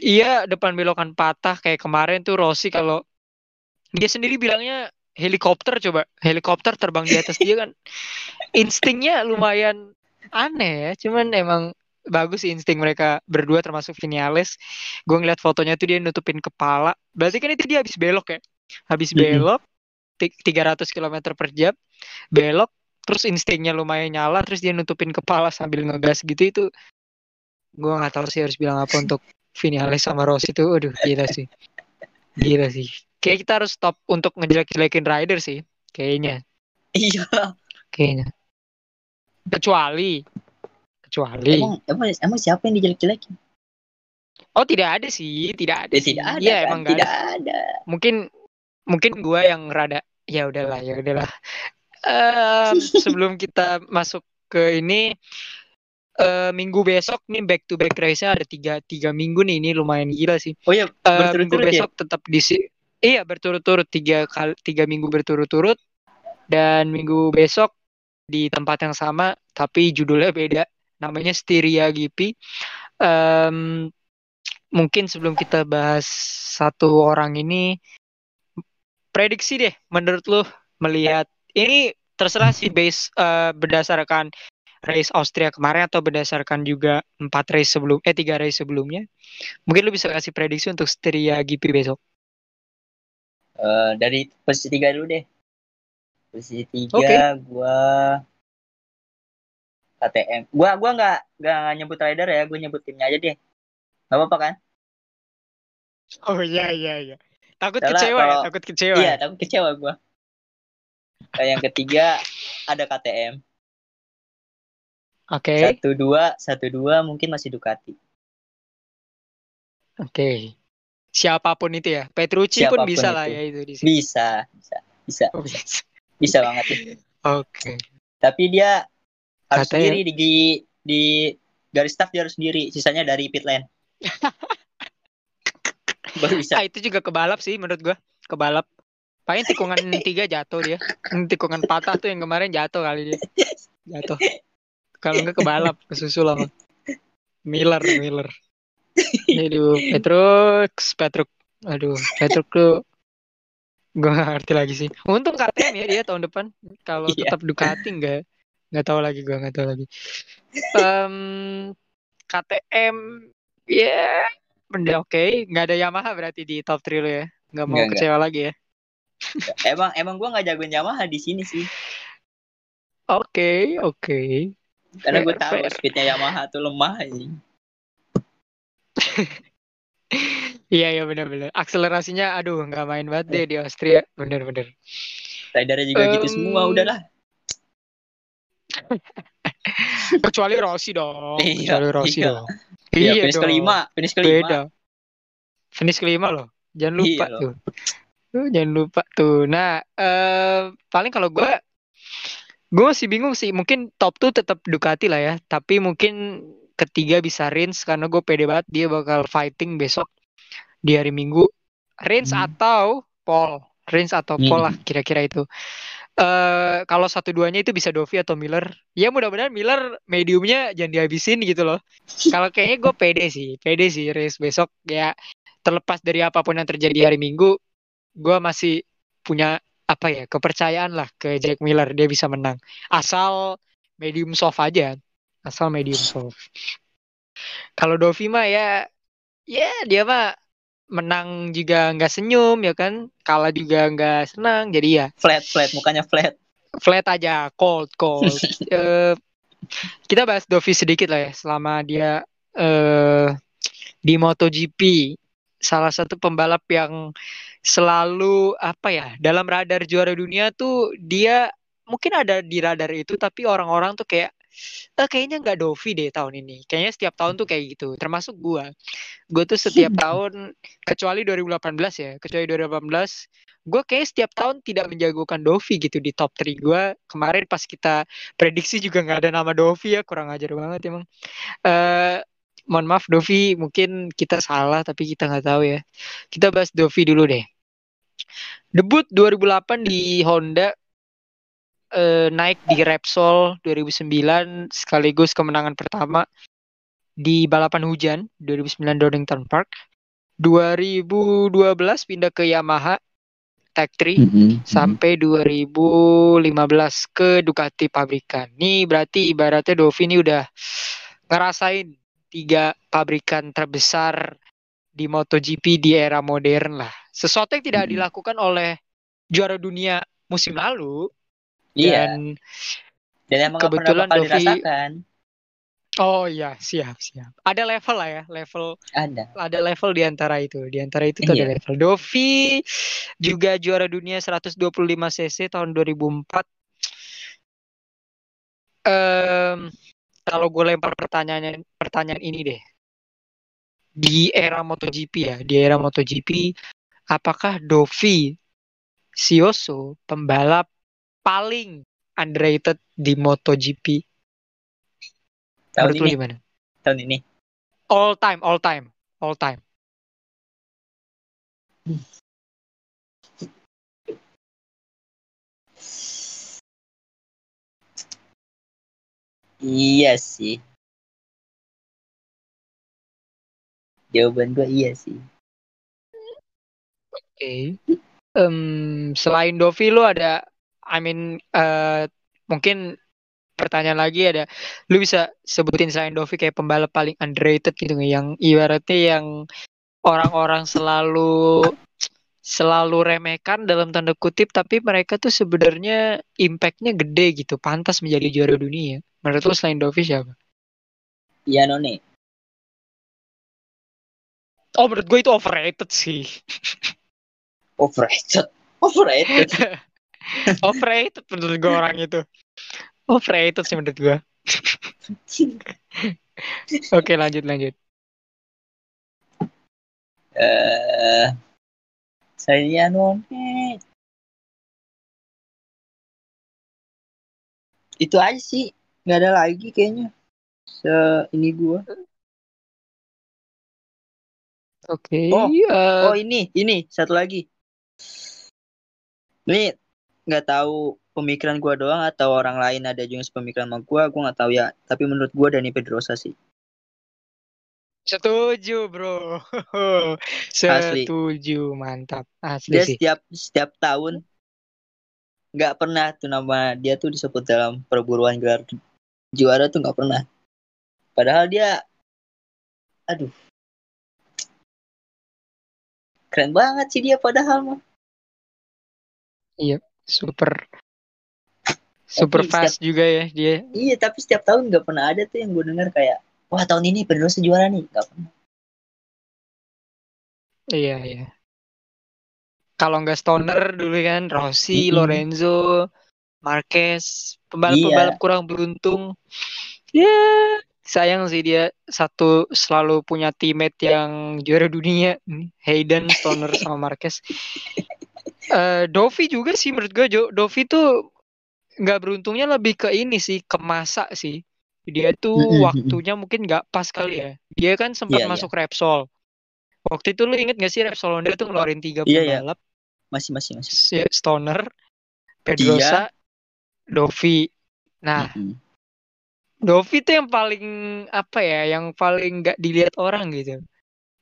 Iya, depan belokan patah kayak kemarin tuh Rossi kalau dia sendiri bilangnya helikopter coba, helikopter terbang di atas dia kan. Instingnya lumayan aneh ya, cuman emang bagus insting mereka berdua termasuk Vinales. Gue ngeliat fotonya tuh dia nutupin kepala. Berarti kan itu dia habis belok ya. Habis belok ti- 300 km per jam, belok terus instingnya lumayan nyala terus dia nutupin kepala sambil ngegas gitu itu gue nggak tahu sih harus bilang apa untuk Vinales sama Rossi itu aduh gila sih gila sih kayak kita harus stop untuk ngejelek-jelekin rider sih kayaknya. Iya. Kayaknya. Kecuali. Kecuali. Emang emang emang siapa yang dijelek-jelekin? Oh tidak ada sih tidak ada ya sih. tidak ada Iya, kan emang tidak ada. ada. Mungkin mungkin gua yang rada ya udahlah ya udahlah. Em, sebelum kita masuk ke ini eh, minggu besok nih back to back race-nya ada tiga tiga minggu nih ini lumayan gila sih. Oh ya Eh, minggu ya? besok tetap di iya berturut-turut. Tiga kali tiga minggu berturut-turut. Dan minggu besok di tempat yang sama tapi judulnya beda. Namanya Styria GP Em, mungkin sebelum kita bahas satu orang ini prediksi deh menurut lu melihat. Ini terserah sih base eh, berdasarkan race Austria kemarin atau berdasarkan juga empat race sebelum eh tiga race sebelumnya. Mungkin lu bisa kasih prediksi untuk Styria GP besok Eh, dari posisi tiga dulu deh posisi tiga Oke. gua KTM gua gua nggak nggak nyebut rider ya gua nyebut timnya aja deh nggak apa-apa kan Oh iya iya iya. Takut Soalnya kecewa ya, kalau- takut kecewa. iya ya? tapi kecewa gua Nah, yang ketiga ada KTM Oke, satu dua satu dua mungkin masih Ducati oke. Siapa pun itu ya. Petrucci pun Siapa pun bisa lah itu. ya itu di sini. bisa bisa bisa Oh, bisa. bisa banget ya. Oke. Tapi dia harus Katanya- sendiri di, di di garis start dia harus sendiri, sisanya dari pit lane. Baru bisa. Ah, itu juga kebalap sih menurut gua. Kebalap. Paling tikungan tiga jatuh dia. Hmm, Tikungan patah tuh yang kemarin jatuh kali dia. Jatuh. Kalau enggak kebalap, kesusul sama. Miller, Miller. Aduh, Petruk, Petruk. Aduh, Petruk tuh gua nggak ngerti lagi sih. Untung KTM ya dia tahun depan. Kalau Iya. tetap Ducati enggak nggak tahu lagi gua nggak tahu lagi. Em, KTM ya Benda oke, nggak ada Yamaha berarti di top 3 lo ya. Nggak mau Nggak, kecewa lagi ya. Emang emang gua nggak jagoin Yamaha di sini sih. Oke, oke. Karena gue tahu speednya Yamaha tuh lemah ini. Iya, iya benar-benar. Akselerasinya aduh nggak main banget deh di Austria. Bener-bener. Ridernya juga gitu Em, semua udahlah. Kecuali Rossi dong. Iya, Kecuali Rossi iya. dong. Iya, Iya finish dong. kelima, finish kelima. Beda. Finish kelima loh. Jangan lupa Iya loh. tuh. Tuh, jangan lupa tuh. Nah, eh paling kalau gue gue masih bingung sih. Mungkin top tuh tetap Ducati lah ya. Tapi mungkin ketiga bisa Rins karena gue pede banget dia bakal fighting besok di hari Minggu. Rins Hmm. atau Paul. Rins atau Hmm. Paul lah kira-kira itu. eh kalau satu duanya itu bisa Dovi atau Miller. Ya mudah-mudahan Miller mediumnya jangan dihabisin gitu loh. Kalau kayaknya gue pede sih, pede sih race besok ya terlepas dari apa pun yang terjadi hari Minggu, gue masih punya apa ya kepercayaan lah ke Jack Miller dia bisa menang. Asal medium soft aja, asal medium soft. Kalau Dovi mah ya, ya dia mah menang juga nggak senyum ya kan, kalah juga nggak senang. Jadi ya Flat, flat, mukanya flat. flat aja, cold, cold. Eh, kita bahas Dovi sedikit lah ya, selama dia eh di MotoGP, salah satu pembalap yang selalu apa ya, dalam radar juara dunia tuh dia mungkin ada di radar itu, tapi orang-orang tuh kayak eh, kayaknya nggak Dovi deh tahun ini. Kayaknya setiap tahun tuh kayak gitu, termasuk gua. Gue tuh setiap tahun, kecuali 2018 ya, kecuali 2018 gue kayak setiap tahun tidak menjagokan Dovi gitu di top 3 gue kemarin pas kita prediksi juga nggak ada nama Dovi ya kurang ajar banget emang. Eh mohon maaf Dovi mungkin kita salah tapi kita nggak tahu ya. Kita bahas Dovi dulu deh. Debut 2008 di Honda eh, naik di Repsol 2009 sekaligus kemenangan pertama di balapan hujan 2009 Donington Park 2012 pindah ke Yamaha Tech 3 sampai 2015 ke Ducati pabrikan. Nih berarti ibaratnya Dovi ini udah ngerasain tiga pabrikan terbesar di MotoGP di era modern lah. Sesuatu yang tidak Mhm. dilakukan oleh juara dunia musim lalu Iya. dan Dan emang kebetulan Dovi- dirasakan. oh iya siap siap. Ada level lah ya, level Ada. ada level di antara itu. Di antara itu tuh ada Iya. level. Dovi juga juara dunia 125 cc tahun 2004. Em, kalau gue lempar pertanyaan pertanyaan ini deh. Di era MotoGP ya, di era MotoGP apakah Dovi Sioso pembalap paling underrated di MotoGP? Tahun Menurut ini, gimana? tahun ini. All time, all time, all time. Iya sih. Jawaban gue iya sih. Oke. Em, selain Dovi lu ada I mean eh, mungkin pertanyaan lagi ada lu bisa sebutin selain Dovi kayak pembalap paling underrated gitu yang ibaratnya yang orang-orang selalu selalu remehkan dalam tanda kutip tapi mereka tuh sebenarnya impactnya gede gitu pantas menjadi juara dunia menurut lu selain Dovi siapa? Iya none. Oh menurut gue itu overrated sih Overrated. Overrated. overrated menurut gue orang itu. Overrated sih menurut gue oke lanjut lanjut. Eh, saya none. itu aja sih. Nggak ada lagi kayaknya se ini gua. Oke. Oh, eh, oh ini ini. Satu lagi. Ini nggak tahu pemikiran gua doang atau orang lain ada juga pemikiran sama gua gua nggak tahu ya tapi menurut gua Dani Pedrosa sih setuju, Bro. Asli. Setuju, mantap. Asli dia sih. setiap setiap tahun nggak pernah tuh nama dia tuh disebut dalam perburuan gelar juara tuh nggak pernah padahal dia aduh keren banget sih dia padahal mah Super. Super Tapi fast juga ya dia. iya tapi setiap tahun nggak pernah ada tuh yang gue dengar kayak wah tahun ini Pedrosa juara nih nggak pernah Iya, iya. Kalau nggak Stoner dulu kan Rossi, Mm-mm. Lorenzo, Marquez, pembalap-pembalap Iya. kurang beruntung. Ya, sayang sih dia satu selalu punya teammate yang juara dunia, Hayden, Stoner sama Marquez. Eh Dovi juga sih menurut gue Jo, Dovi tuh nggak beruntungnya lebih ke ini sih, ke masa sih. Dia tuh waktunya mungkin nggak pas kali ya. Dia kan sempat Iya, iya. masuk Repsol. Waktu itu lu inget gak sih Repsol Honda tuh ngeluarin tiga Iya, iya. pembalap, masih masih masih si Stoner, Pedrosa, Dovi. Nah, Mm-mm. Dovi tuh yang paling apa ya, yang paling nggak dilihat orang gitu.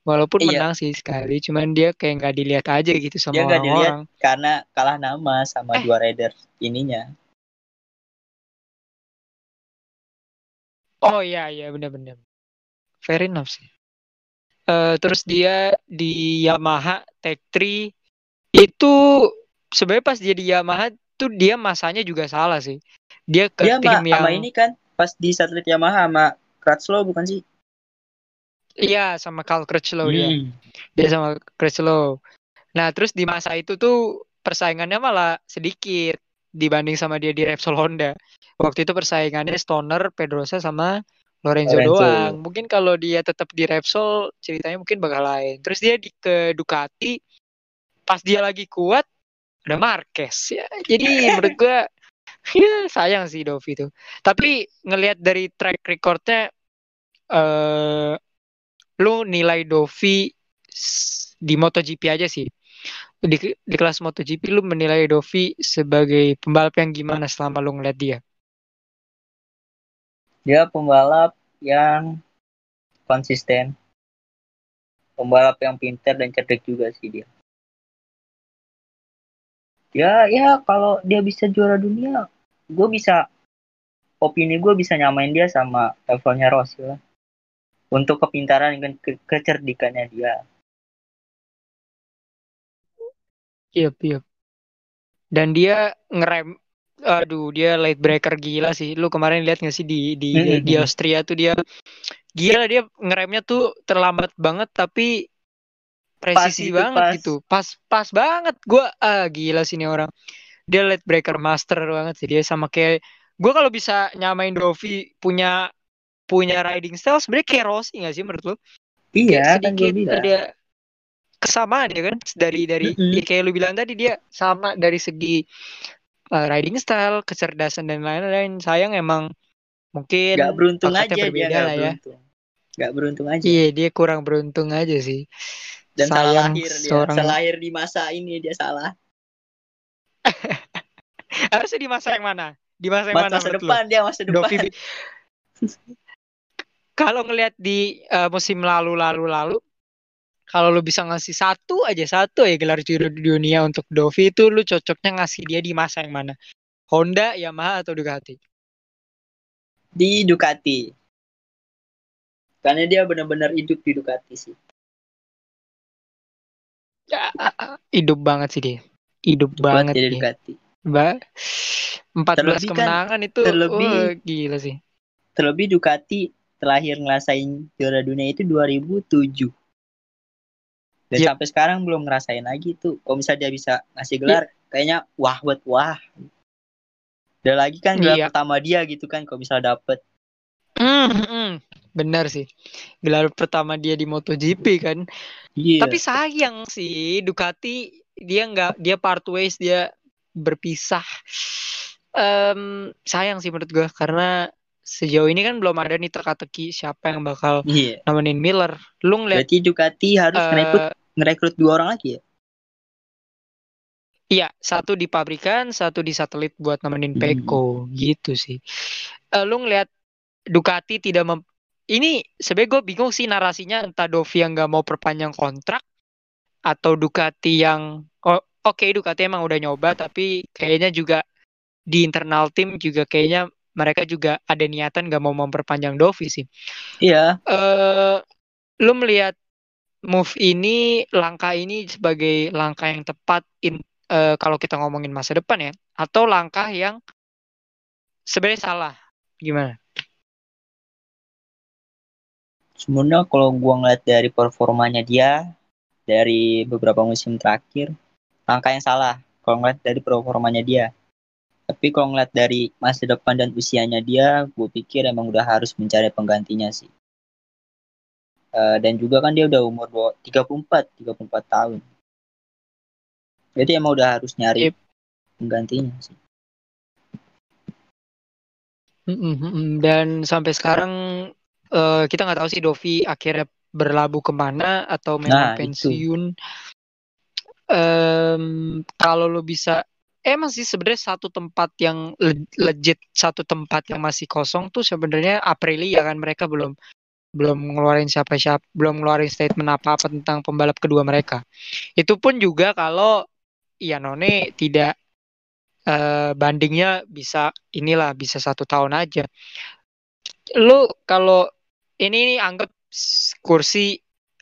Walaupun Iya. menang sih sekali, cuman dia kayak nggak dilihat aja gitu dia sama nggak dilihat karena kalah nama sama Eh. dua rider ininya Oh iya iya benar-benar. Fair enough sih. Eh terus dia di Yamaha Tech 3 itu sebenarnya pas dia di Yamaha tuh dia masanya juga salah sih. Dia ke dia tim sama, yang sama ini kan pas di satelit Yamaha sama Crutchlow bukan sih iya sama Carl Crutchlow dia. Hmm. Dia sama Crutchlow. Nah, terus di masa itu tuh persaingannya malah sedikit dibanding sama dia di Repsol Honda. Waktu itu persaingannya Stoner, Pedrosa sama Lorenzo, Lorenzo. doang. Mungkin kalau dia tetap di Repsol ceritanya mungkin bakal lain. Terus dia di ke Ducati pas dia lagi kuat ada Marquez ya. Jadi menurut gua ya sayang sih Dovi itu. Tapi ngelihat dari track recordnya eh lu nilai Dovi di MotoGP aja sih. Di, di kelas MotoGP lu menilai Dovi sebagai pembalap yang gimana selama lu ngeliat dia? dia pembalap yang konsisten pembalap yang pintar dan cerdik juga sih dia ya ya kalau dia bisa juara dunia gue bisa opini gue bisa nyamain dia sama levelnya Rossi lah untuk kepintaran dan ke- kecerdikannya dia Iya, iya. Dan dia ngerem aduh dia late breaker gila sih. Lu kemarin lihat gak sih di di Hmm, di. Austria tuh dia gila dia ngeremnya tuh terlambat banget tapi presisi gitu, banget pas. gitu. Pas pas banget. Gua ah gila sih ini orang. Dia late breaker master banget sih dia sama kayak gua kalau bisa nyamain Dovi punya punya riding style sebenarnya kayak Rossi gak sih menurut lu? iya kayak kan sedikit bilang ada kesamaan ya kan dari dari Mm-mm. ya kayak lu bilang tadi dia sama dari segi uh, riding style, kecerdasan dan lain-lain. Sayang emang mungkin nggak beruntung aja dia berbeda nggak lah ya. beruntung nggak beruntung aja Iya, dia kurang beruntung aja sih. dan salah lahir dia seorang salah lahir di masa ini dia salah harusnya di masa yang mana? Di masa yang masa, mana masa lu? depan dia masa depan Dovi Kalau ngelihat di uh, musim lalu-lalu lalu kalau lu bisa ngasih satu aja satu ya gelar juara dunia untuk Dovi itu lu cocoknya ngasih dia di masa yang mana? Honda, Yamaha atau Ducati? di Ducati karena dia benar-benar hidup di Ducati sih Ya, hidup banget sih dia. Hidup Hidup banget dia. Ducati Mbak, 14 Terlebih kan- kemenangan itu terlebih- wah, gila sih. terlebih Ducati terakhir ngerasain juara dunia itu 2007 dan Yep. sampai sekarang belum ngerasain lagi tuh kalau misalnya dia bisa ngasih gelar kayaknya wah buat wah ada lagi kan gelar Iya. pertama dia gitu kan kalau misalnya dapet Hmm, hmm, benar sih. Gelar pertama dia di MotoGP kan. iya Tapi sayang sih Ducati dia nggak dia part ways dia berpisah. em, sayang sih menurut gue karena sejauh ini kan belum ada nih teka-teki siapa yang bakal Iya. nemenin Miller. Lu ngeliat Berarti Ducati harus eh, ngerekrut ngerekrut dua orang lagi ya? Iya, satu di pabrikan, satu di satelit buat nemenin Hmm. Peko, gitu sih. Eh, lu ngeliat Ducati tidak mem... Ini sebenernya gue bingung sih narasinya entah Dovi yang nggak mau perpanjang kontrak atau Ducati yang oh, oke Ducati emang udah nyoba tapi kayaknya juga di internal tim juga kayaknya mereka juga ada niatan nggak mau memperpanjang Dovi sih. Iya. Eh, lu melihat move ini, langkah ini sebagai langkah yang tepat in, eh, kalau kita ngomongin masa depan ya, atau langkah yang sebenarnya salah, gimana? Sebenarnya kalau gua ngeliat dari performanya dia dari beberapa musim terakhir, langkah yang salah kalau ngeliat dari performanya dia. Tapi kalau ngeliat dari masa depan dan usianya dia, gue pikir emang udah harus mencari penggantinya sih. Eh, dan juga kan dia udah umur dua- 34, 34 tahun. Jadi emang udah harus nyari Yep. penggantinya sih. Dan sampai sekarang eh, kita nggak tahu sih Dovi akhirnya berlabuh ke mana atau memang Nah, itu. pensiun. Em, kalau lo bisa, emang sih sebenarnya satu tempat yang le- legit satu tempat yang masih kosong tuh sebenarnya Aprilia kan mereka belum belum ngeluarin siapa-siapa, belum ngeluarin statement apa-apa tentang pembalap kedua mereka. Itu pun juga kalau Iannone tidak eh, bandingnya bisa inilah bisa satu tahun aja. Lu kalau ini nih anggap kursi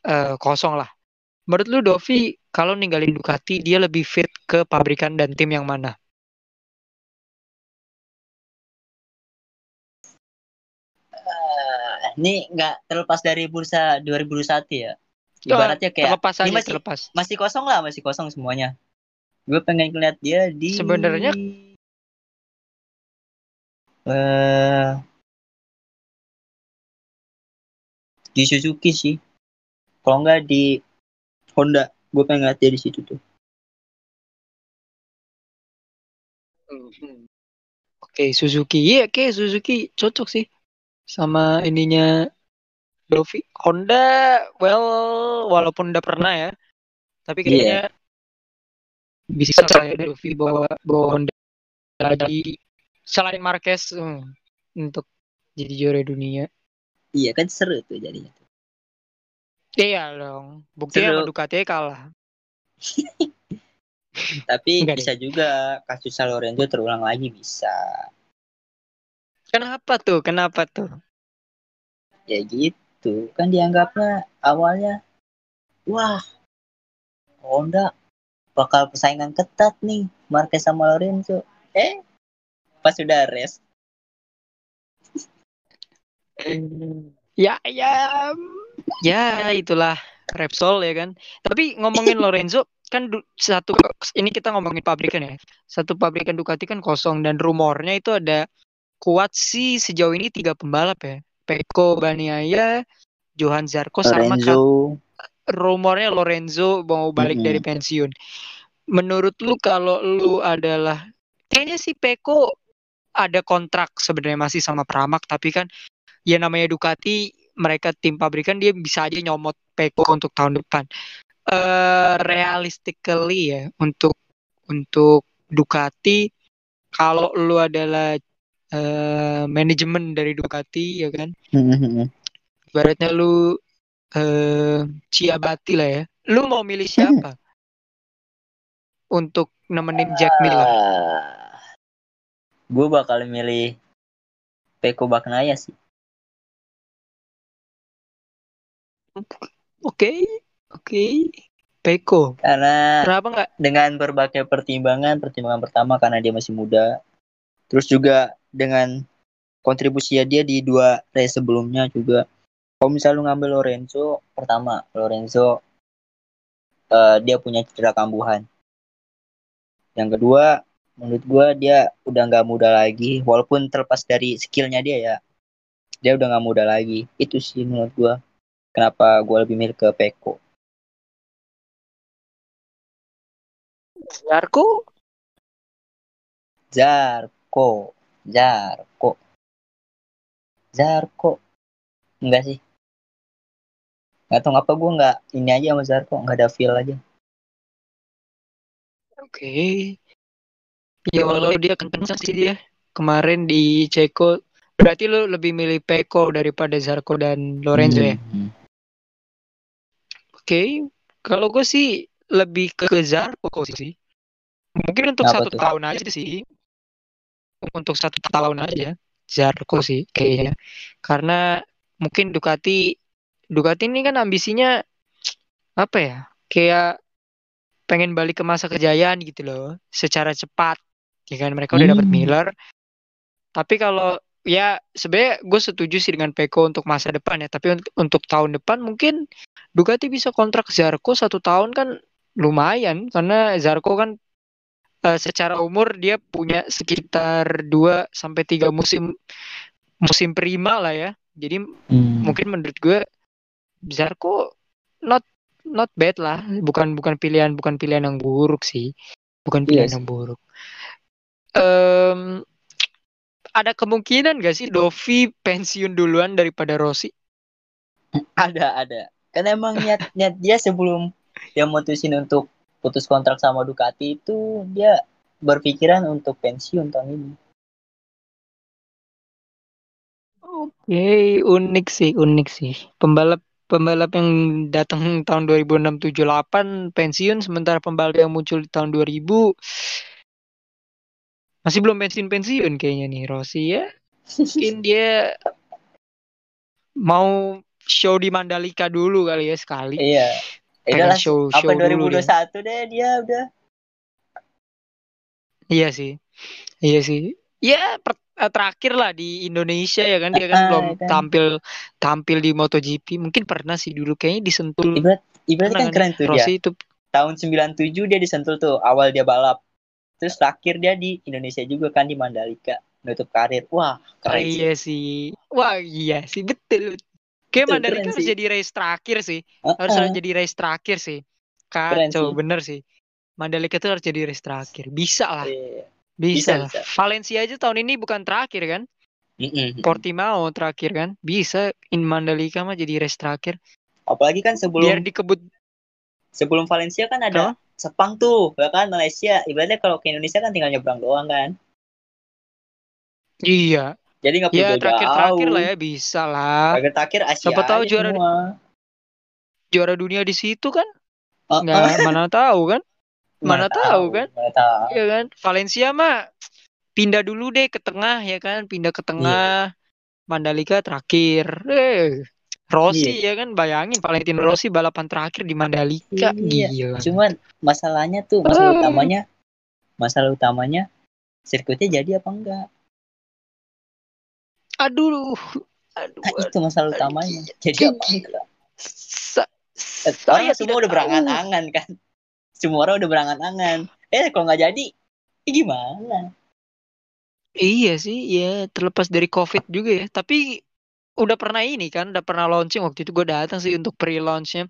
eh, kosong lah. Menurut lu Dovi kalau ninggalin Ducati dia lebih fit ke pabrikan dan tim yang mana? Eh, ini nggak terlepas dari bursa 2021 ya. Ibaratnya kayak terlepas ini aja masih terlepas. masih kosong lah, masih kosong semuanya. Gue pengen ngeliat dia di Sebenarnya- eh di Suzuki sih. Kalau nggak di Honda, gue pengen ngeliat dia di situ tuh. Mhm. Oke, Suzuki. Iya, oke Suzuki cocok sih sama ininya Dovi. Honda, well, walaupun udah pernah ya, tapi Iya. kayaknya bisa saya Dovi bawa bawa Honda jadi selain Marquez hmm, untuk jadi juara dunia. Iya kan seru tuh jadinya. Iya dong. Buktinya Seru. sama Ducati kalah. Tapi Enggak bisa juga kasus San Lorenzo terulang lagi bisa. Kenapa tuh? Kenapa tuh? Ya gitu. Kan dianggapnya awalnya wah Honda bakal persaingan ketat nih Marquez sama Lorenzo. Eh pas sudah rest Ya, ya, ya itulah Repsol ya kan. Tapi ngomongin Lorenzo kan satu ini kita ngomongin pabrikan ya. Satu pabrikan Ducati kan kosong dan rumornya itu ada kuat sih sejauh ini tiga pembalap ya. Pecco Bagnaia, Johan Zarco sama Lorenzo rumornya Lorenzo mau balik Mm-mm. dari pensiun. Menurut lu kalau lu adalah kayaknya si Pecco ada kontrak sebenarnya masih sama Pramac tapi kan ya namanya Ducati mereka tim pabrikan dia bisa aja nyomot Pecco untuk tahun depan. Eh realistically ya untuk untuk Ducati kalau lu adalah eh manajemen dari Ducati ya kan ibaratnya lu eh Ciabatti lah ya. Lu mau milih siapa? untuk nemenin Jack Miller. gue bakal milih Peko Baknaya sih. Oke, oke. Peko. Karena Kenapa nggak? dengan berbagai pertimbangan, pertimbangan pertama karena dia masih muda. Terus juga dengan kontribusi dia di dua race sebelumnya juga. Kalau misalnya lu ngambil Lorenzo, pertama Lorenzo eh, dia punya cedera kambuhan. Yang kedua, menurut gua dia udah nggak muda lagi, walaupun terlepas dari skillnya dia ya, dia udah nggak muda lagi. Itu sih menurut gua kenapa gua lebih milih ke Peko. Zarko? Zarko. Zarko. Zarko. Enggak sih. Gak tau ngapa gue nggak ini aja sama Zarko. Nggak ada feel aja. Oke. Ya walau dia kencang sih dia. Kemarin di Ceko. Berarti lu lebih milih Peko daripada Zarko dan Lorenzo ya? Hmm. Oke. Kalau gue sih lebih ke Zarko sih. Mungkin untuk Kenapa satu tuh? tahun aja sih. Untuk satu tahun aja. Zarko sih kayaknya. Karena mungkin Ducati Ducati ini kan ambisinya apa ya? Kayak pengen balik ke masa kejayaan gitu loh, secara cepat. Ya kan mereka udah dapat Hmm. Miller. Tapi kalau ya sebenarnya gue setuju sih dengan Peko untuk masa depan ya. Tapi untuk, untuk tahun depan mungkin Ducati bisa kontrak Zarko satu tahun kan lumayan karena Zarko kan eh, secara umur dia punya sekitar 2 sampai 3 musim musim prima lah ya. Jadi Hmm. mungkin menurut gue Zarko not not bad lah bukan bukan pilihan bukan pilihan yang buruk sih bukan Iya pilihan sih. yang buruk Em, ada kemungkinan gak sih Dovi pensiun duluan daripada Rossi Ada, ada. Karena emang niat niat dia sebelum dia mutusin untuk putus kontrak sama Ducati itu dia berpikiran untuk pensiun tahun ini. Oke unik sih unik sih pembalap pembalap yang datang tahun 2006 78 pensiun sementara pembalap yang muncul di tahun 2000 masih belum pensiun pensiun kayaknya nih Rossi ya mungkin dia mau show di Mandalika dulu kali ya sekali. Iya. Ya Pengen udahlah, show apa show dulu deh. 2021 deh dia udah. Iya sih. Iya sih. Ya per- eh, terakhir lah di Indonesia ya kan dia kan Ah, belum ya kan. tampil tampil di MotoGP. Mungkin pernah sih dulu kayaknya disentul. Ibarat ibarat kan keren tuh dia. Rossi itu Tahun 97 dia disentul tuh awal dia balap. Terus terakhir dia di Indonesia juga kan di Mandalika nutup karir. Wah, Oh, keren sih. iya sih. Wah, iya sih betul. Kayak Betul, Mandalika keren harus sih. jadi race terakhir sih. Harus Uh-uh. jadi race terakhir sih. Keren Kacau, sih. bener sih. Mandalika itu harus jadi race terakhir. Bisa lah, Iya. bisa, Bisa, lah. bisa. Valencia aja tahun ini bukan terakhir kan? Mm-mm. Portimao terakhir kan? Bisa in Mandalika mah jadi race terakhir. Apalagi kan Biar sebelum dikebut sebelum Valencia kan ada Sepang tuh, ya kan Malaysia. Ibaratnya kalau ke Indonesia kan tinggal nyebrang doang kan. Iya. Jadi nggak perlu Ya jauh-jauh. terakhir-terakhir lah ya bisa lah. Terakhir-terakhir Asia Siapa tahu juara- semua. Juara dunia di situ kan? Uh-uh. Nggak mana tahu kan? Mana tahu kan? Mana tahu. Iya kan? Valencia mah pindah dulu deh ke tengah ya kan? Pindah ke tengah. Mandalika terakhir. Eh, Rossi ya kan? Bayangin Valentino Rossi balapan terakhir di Mandalika. Iya. Gila. Cuman masalahnya tuh, masalah Ah. utamanya, masalah utamanya sirkuitnya jadi apa enggak? Aduh. Aduh. Nah, itu masalah utamanya. Jadi apa enggak? Sa- Eh, saya semua udah berangan-angan kan. Semua orang udah berangan-angan. Eh, kalau nggak jadi, eh, gimana? Iya sih, ya terlepas dari COVID juga ya. Tapi udah pernah ini kan, udah pernah launching waktu itu gue datang sih untuk pre-launchnya.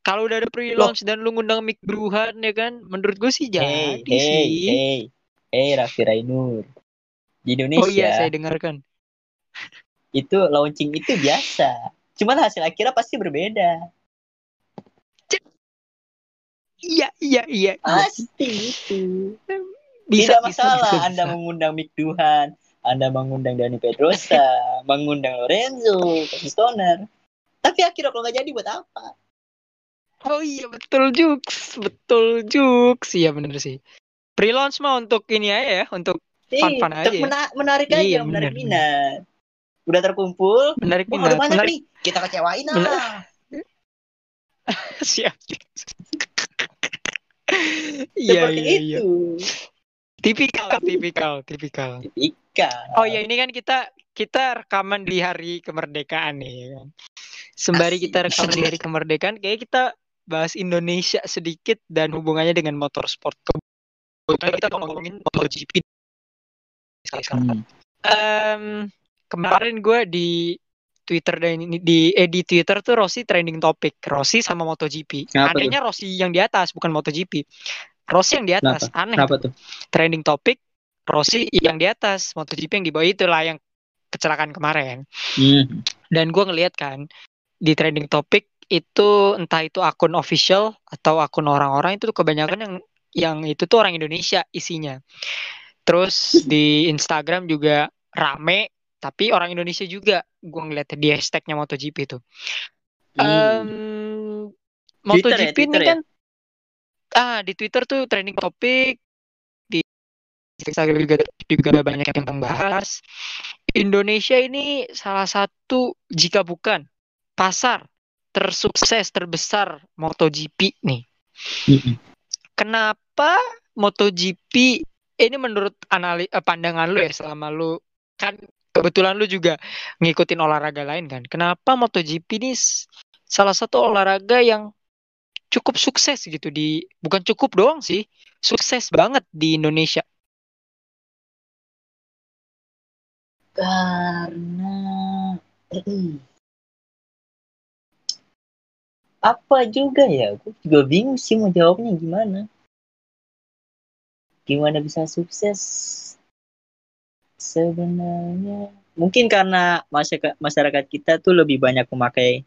Kalau udah ada pre-launch dan lu ngundang Mick Bruhan ya kan, menurut gue sih Hey, jadi hey, sih. hey, hey, Raffi Rainur. Di Indonesia Oh iya, saya dengarkan. itu launching itu biasa. Cuman hasil akhirnya pasti berbeda. Iya, iya, iya. iya. Pasti itu. Bisa, Tidak bisa, masalah bisa, Anda bisa. mengundang Mick Duhan, Anda mengundang Dani Pedrosa, mengundang Lorenzo, Stoner. Tapi akhirnya kalau nggak jadi buat apa? Oh iya, betul Jux. Betul Jux. Iya bener sih. Pre-launch mah untuk ini aja ya, untuk Eh, Fun-fun aja ya. mena- menarik aja, Iya, menarik benar, minat. Udah terkumpul, menarik wah ada minat. Menarik nih, kita kecewain Benar. ah. siap. Iya, iya, iya. itu. Tipikal, tipikal, tipikal. Tipikal. Oh ya ini kan kita kita rekaman di hari kemerdekaan nih ya kan. Sembari Asik. kita rekaman di hari kemerdekaan kayak kita bahas Indonesia sedikit dan hubungannya dengan motorsport. Kebetulan kita mau ngomongin MotoGP sekarang. Hmm. Em, kemarin gue di Twitter dan ini di eh, di Twitter tuh Rossi trending topik Rossi sama MotoGP. Kenapa? Anehnya Rossi yang di atas bukan MotoGP. Rossi yang di atas. Aneh Kenapa tuh? trending topik Rossi yang di atas, MotoGP yang di bawah itulah yang kecelakaan kemarin. Hmm. Dan gue ngeliat kan di trending topik itu entah itu akun official atau akun orang-orang itu kebanyakan yang yang itu tuh orang Indonesia isinya. Terus di Instagram juga rame tapi orang Indonesia juga gue ngeliat di hashtagnya MotoGP itu. Hmm. Um, Twitter MotoGP ya, Twitter ini ya? kan ah di Twitter tuh trending topik di Instagram juga juga banyak yang membahas. Indonesia ini salah satu jika bukan pasar tersukses terbesar MotoGP nih. Mm-mm. Kenapa MotoGP ini menurut anali eh, pandangan lu ya selama lu kan kebetulan lu juga ngikutin olahraga lain kan. Kenapa MotoGP ini salah satu olahraga yang cukup sukses gitu di bukan cukup doang sih, sukses banget di Indonesia. Karena apa juga ya? Gue juga bingung sih mau jawabnya gimana. Gimana bisa sukses? Sebenarnya mungkin karena masyarakat masyarakat kita tuh lebih banyak memakai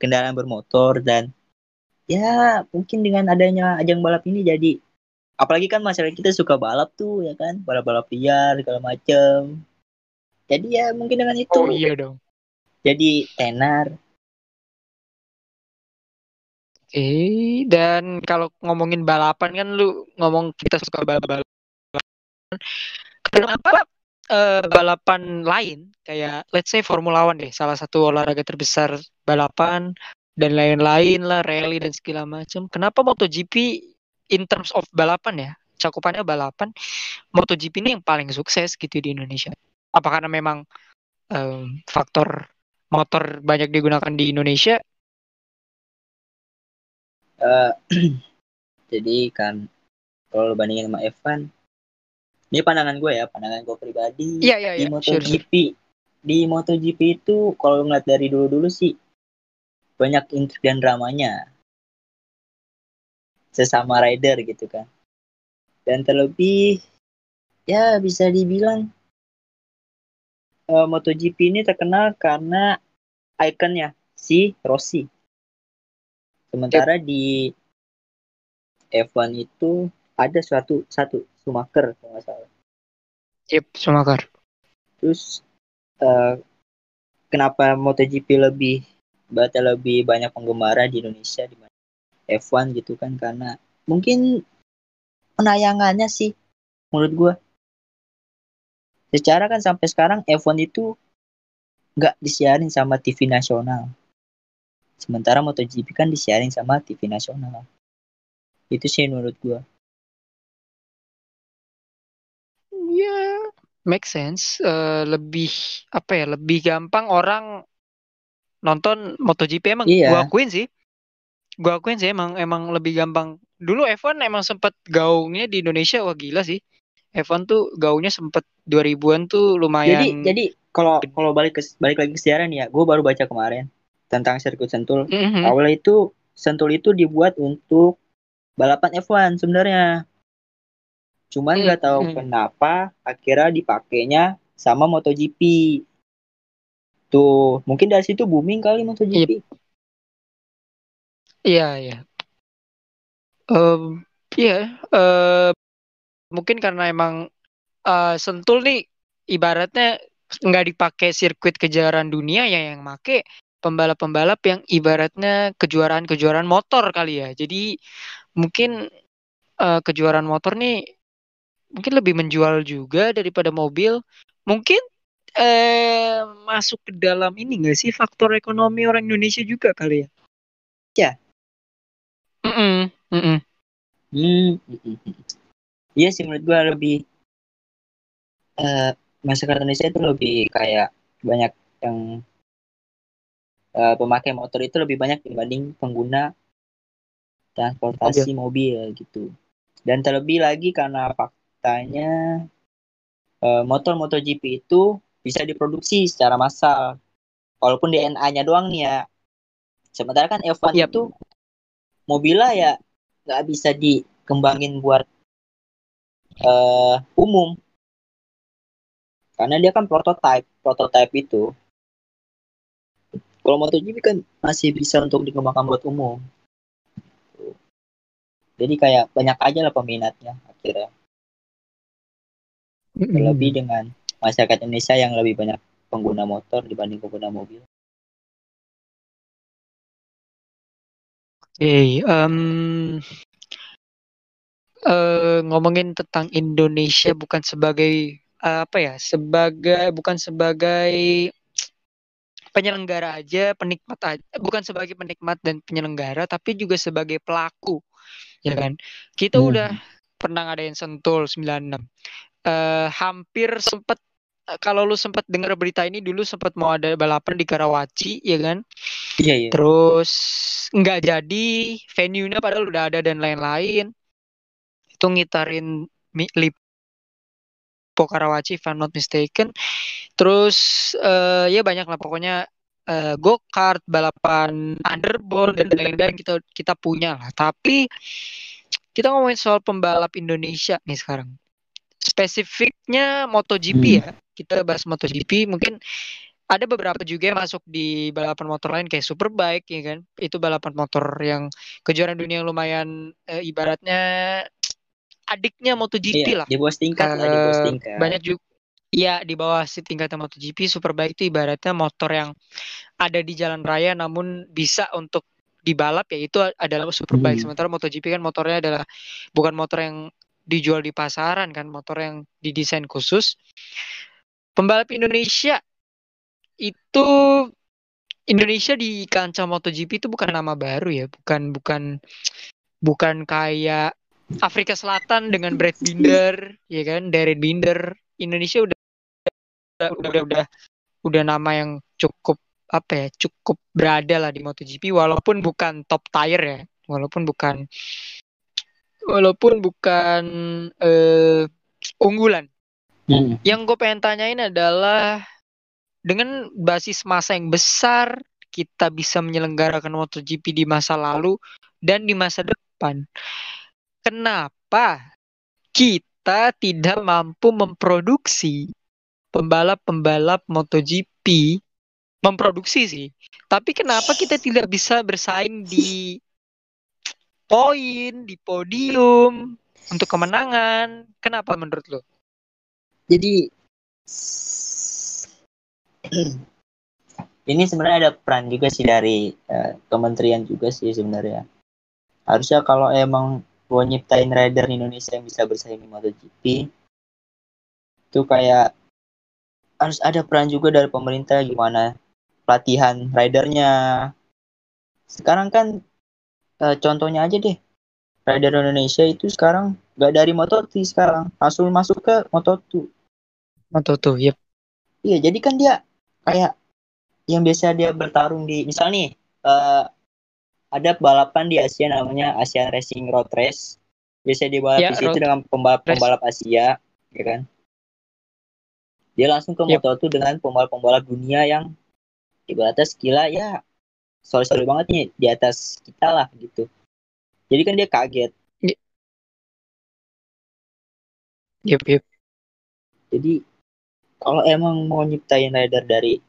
kendaraan bermotor dan ya mungkin dengan adanya ajang balap ini jadi apalagi kan masyarakat kita suka balap tuh ya kan balap-balap liar segala macem jadi ya mungkin dengan itu Oh iya dong. jadi tenar Oke, dan kalau ngomongin balapan kan lu ngomong kita suka balap-balapan. Kenapa eh, balapan lain kayak let's say Formula One deh, salah satu olahraga terbesar balapan dan lain-lain lah, rally dan segala macam. Kenapa MotoGP in terms of balapan ya, cakupannya balapan, MotoGP ini yang paling sukses gitu di Indonesia? Apa karena memang em, faktor motor banyak digunakan di Indonesia? Eh, jadi kan kalau bandingin sama Evan ini pandangan gue ya pandangan gue pribadi iya di iya, sure, sure. MotoGP di MotoGP itu kalau ngeliat dari dulu-dulu sih banyak intrik dan dramanya. Sesama rider gitu kan. Dan terlebih ya bisa dibilang eh, MotoGP ini terkenal karena ikonnya si Rossi. Sementara di F1 itu ada suatu satu Schumacher kalau nggak salah. Yep, Schumacher. Terus eh, kenapa MotoGP lebih berarti lebih banyak penggemar di Indonesia dibanding F1 gitu kan karena mungkin penayangannya sih menurut gua. Secara kan sampai sekarang F1 itu nggak disiarin sama TV nasional. Sementara MotoGP kan disiarin sama TV nasional. Itu sih menurut gua. Ya, make sense. Eh, lebih apa ya? Lebih gampang orang nonton MotoGP emang Iya. gua akuin sih. Gua akuin sih emang emang lebih gampang. Dulu F1 emang sempat gaungnya di Indonesia wah gila sih. F1 tuh gaungnya sempet 2000-an tuh Jadi lumayan jadi kalau kalau balik ke balik lagi ke siaran ya, gue baru baca kemarin tentang sirkuit Sentul. Mhm. Awalnya itu Sentul itu dibuat untuk balapan F1 sebenarnya. Cuman nggak tahu Mhm. kenapa akhirnya dipakainya sama MotoGP. Tuh, mungkin dari situ booming kali MotoGP. Iya, iya. Iya, eh, mungkin karena emang eh, Sentul nih ibaratnya nggak dipakai sirkuit kejuaraan dunia ya yang make pembalap-pembalap yang ibaratnya kejuaraan-kejuaraan motor kali ya. Jadi mungkin eh, kejuaraan motor nih mungkin lebih menjual juga daripada mobil. Mungkin eh masuk ke dalam ini nggak sih faktor ekonomi orang Indonesia juga kali ya? Ya. Mm-mm, mm-mm. Hmm. Iya sih menurut gua lebih eh masyarakat Indonesia itu lebih kayak banyak yang eh, pemakai motor itu lebih banyak dibanding pengguna transportasi mobil gitu. Dan terlebih lagi karena faktanya eh, motor MotoGP itu bisa diproduksi secara massal. Walaupun DNA-nya doang nih ya. Sementara kan F1 Yap. itu mobilnya ya nggak bisa dikembangin buat eh umum karena dia kan prototype prototype itu kalau MotoGP kan masih bisa untuk dikembangkan buat umum jadi kayak banyak aja lah peminatnya akhirnya terlebih dengan masyarakat Indonesia yang lebih banyak pengguna motor dibanding pengguna mobil Oke, okay, um, uh, ngomongin tentang Indonesia bukan sebagai uh, apa ya, sebagai bukan sebagai penyelenggara aja, penikmat aja, bukan sebagai penikmat dan penyelenggara, tapi juga sebagai pelaku, ya kan? Kita hmm. udah pernah ngadain Sentul 96, uh, hampir sempat kalau lu sempat dengar berita ini dulu sempat mau ada balapan di Karawaci ya kan? Iya iya. Terus nggak jadi venue-nya padahal udah ada dan lain-lain. Itu ngitarin Lipo Karawaci if I'm not mistaken. Terus uh, ya banyak lah pokoknya uh, go kart balapan underball dan lain-lain kita kita punya lah. Tapi kita ngomongin soal pembalap Indonesia nih sekarang. Spesifiknya MotoGP hmm. ya kita bahas MotoGP mungkin ada beberapa juga yang masuk di balapan motor lain kayak Superbike ya kan itu balapan motor yang kejuaraan dunia yang lumayan e, ibaratnya adiknya MotoGP iya, lah di bawah tingkat uh, lah di bawah eh, tingkat banyak juga Iya di bawah si tingkatnya MotoGP Superbike itu ibaratnya motor yang ada di jalan raya namun bisa untuk dibalap ya itu adalah Superbike. Hmm. Sementara MotoGP kan motornya adalah bukan motor yang dijual di pasaran kan, motor yang didesain khusus pembalap Indonesia itu Indonesia di kancah MotoGP itu bukan nama baru ya, bukan bukan bukan kayak Afrika Selatan dengan Brad Binder, ya kan, Darren Binder. Indonesia udah udah udah udah, udah nama yang cukup apa ya, cukup berada lah di MotoGP walaupun bukan top tier ya, walaupun bukan walaupun bukan uh, unggulan Hmm. Yang gue pengen tanyain adalah dengan basis masa yang besar kita bisa menyelenggarakan MotoGP di masa lalu dan di masa depan. Kenapa kita tidak mampu memproduksi pembalap-pembalap MotoGP memproduksi sih. Tapi kenapa kita tidak bisa bersaing di poin, di podium untuk kemenangan? Kenapa menurut lo? Jadi ini sebenarnya ada peran juga sih dari uh, kementerian juga sih sebenarnya. Harusnya kalau emang mau nyiptain rider Indonesia yang bisa bersaing di MotoGP itu kayak harus ada peran juga dari pemerintah gimana pelatihan ridernya. Sekarang kan uh, contohnya aja deh rider Indonesia itu sekarang nggak dari Moto3 sekarang langsung masuk ke Moto2 Moto2 yep. iya jadi kan dia kayak yang biasa dia bertarung di misal nih uh, ada balapan di Asia namanya Asia Racing Road Race. Biasa dibalap ya, di situ dengan pembalap pembalap Asia ya kan? Dia langsung ke yep. Moto2 dengan pembalap-pembalap dunia yang ibaratnya skillnya ya sorry sorry banget nih di atas kita lah gitu. Jadi kan dia kaget. Yep yep. Jadi kalau emang mau nyiptain rider dari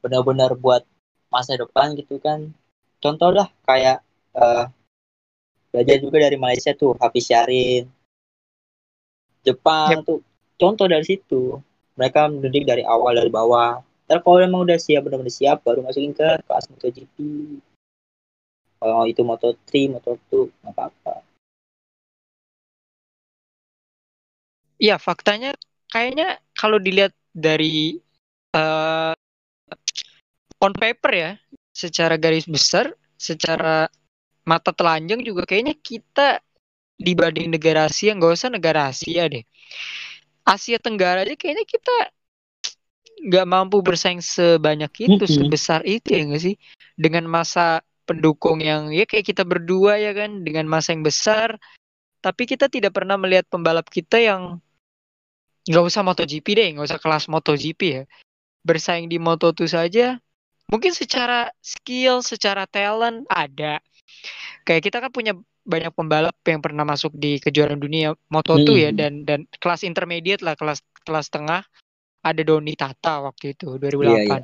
benar-benar buat masa depan gitu kan contoh lah kayak uh, belajar juga dari Malaysia tuh Hafiz Syarin. Jepang yep. tuh contoh dari situ. Mereka mendidik dari awal dari bawah. Ntar kalau emang udah siap benar-benar siap baru masukin ke kelas MotoGP. Kalau itu moto 3 moto 2 nggak apa-apa. Iya, faktanya kayaknya kalau dilihat dari uh, on paper ya, secara garis besar, secara mata telanjang juga kayaknya kita dibanding negara Asia, nggak usah negara Asia deh. Asia Tenggara aja kayaknya kita nggak mampu bersaing sebanyak itu, mm -hmm. sebesar itu ya nggak sih? Dengan masa pendukung yang ya kayak kita berdua ya kan dengan masa yang besar tapi kita tidak pernah melihat pembalap kita yang nggak usah MotoGP deh nggak usah kelas MotoGP ya bersaing di Moto2 saja mungkin secara skill secara talent ada kayak kita kan punya banyak pembalap yang pernah masuk di kejuaraan dunia Moto2 ya Hmm. dan dan kelas intermediate lah kelas kelas tengah ada Doni Tata waktu itu 2008. Iya, iya.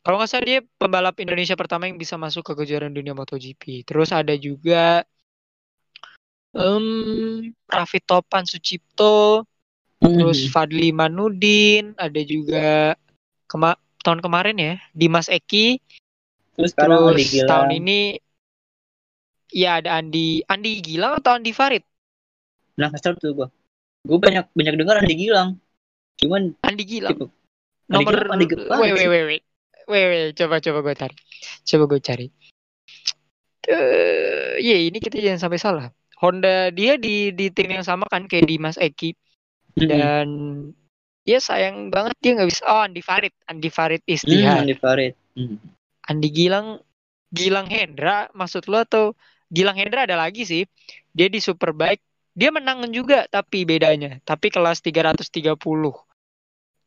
Kalau nggak salah dia pembalap Indonesia pertama yang bisa masuk ke kejuaraan dunia MotoGP. Terus ada juga em Raffi Topan Sucipto, terus Hmm. Fadli Manudin, ada juga kema tahun kemarin ya Dimas Eki, Terus terus tahun ini ya ada Andi Andi Gilang atau Andi Farid? Nah, kesel tuh gua. Gua banyak banyak dengar Andi Gilang. Cuman Andi Gilang. Andi Nomor Gilang, Andi Gilang wait, wait, wait, wait. Wait, wait, coba coba gue cari. Coba gue cari. Eh, iya ini kita jangan sampai salah. Honda dia di di tim yang sama kan kayak Dimas Eki Hmm. dan ya sayang banget dia nggak bisa. Oh Andi Farid, Andi Farid Hmm, Istihad. Andi Farid. Hmm. Andi Gilang, Gilang Hendra maksud lo atau Gilang Hendra ada lagi sih. Dia di Superbike, dia menang juga tapi bedanya, tapi kelas 330.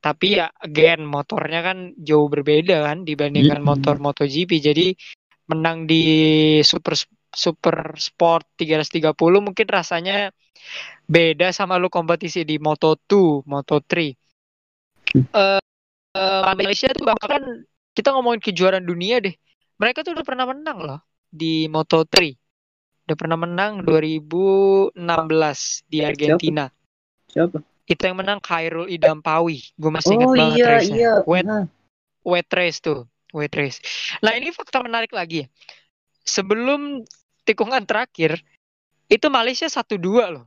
Tapi ya again motornya kan jauh berbeda kan dibandingkan motor MotoGP. Jadi menang di Super Super Sport 330 mungkin rasanya beda sama lu kompetisi di Moto2, Moto3. Hmm. Eh eh, Malaysia tuh bahkan kita ngomongin kejuaraan dunia deh. Mereka tuh udah pernah menang loh di Moto3. Udah pernah menang 2016 di Argentina. Siapa? Itu yang menang Khairul Idampawi. Gue masih ingat Oh banget iya race-nya. iya. Wet, Nah, wet race tuh. Wet race. Nah ini fakta menarik lagi ya. Sebelum tikungan terakhir, itu Malaysia 1-2 loh.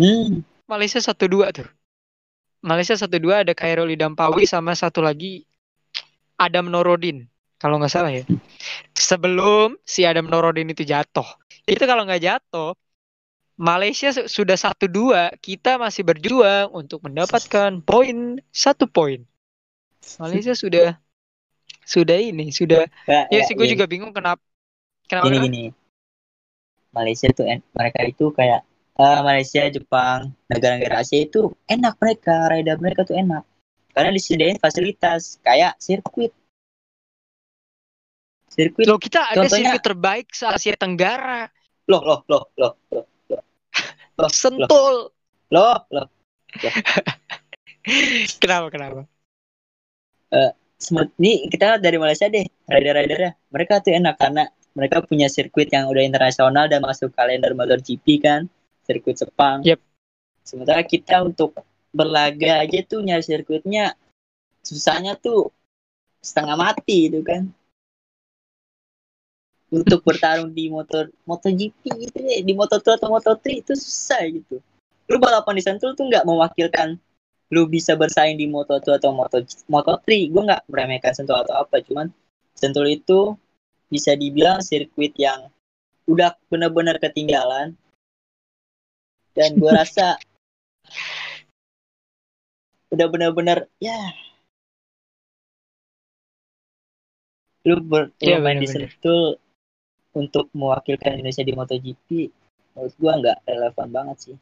Hmm. Malaysia 1-2 tuh. Malaysia 1-2 ada Khairul Idampawi sama satu lagi Adam Norodin. Kalau nggak salah ya. Sebelum si Adam Norodin itu jatuh. Itu kalau nggak jatuh, Malaysia su- sudah 1-2, kita masih berjuang untuk mendapatkan poin satu poin. Malaysia sudah sudah ini, sudah Kayak- ya ya, sih gue gini, juga bingung kenapa kenapa gini gini. Malaysia tuh en- mereka itu kayak eh, Malaysia, Jepang, negara-negara Asia itu enak mereka, rider mereka tuh enak. Karena disediain fasilitas kayak sirkuit. Sirkuit Loh kita ada Contohnya- sirkuit terbaik se Asia Tenggara, loh loh loh loh loh loh loh Sentul. loh loh Kenapa kenapa? Sem- ini kita dari Malaysia deh rider-ridernya mereka tuh enak karena mereka punya sirkuit yang udah internasional dan masuk kalender MotoGP kan? Sirkuit Sepang. Yep. sementara kita untuk berlaga aja tuh nyari sirkuitnya susahnya tuh setengah mati itu kan? Untuk bertarung di motor MotoGP gitu deh di Moto2 atau Moto3 itu susah gitu. Lu balapan di Sentul tuh nggak mewakilkan lu bisa bersaing di Moto2 atau Moto Moto3 gue nggak meremehkan Sentul atau apa cuman Sentul itu bisa dibilang sirkuit yang udah benar-benar ketinggalan dan gue rasa udah benar-benar ya lu ber, lu main di benar-benar. Sentul untuk mewakilkan Indonesia di MotoGP menurut gua nggak relevan banget sih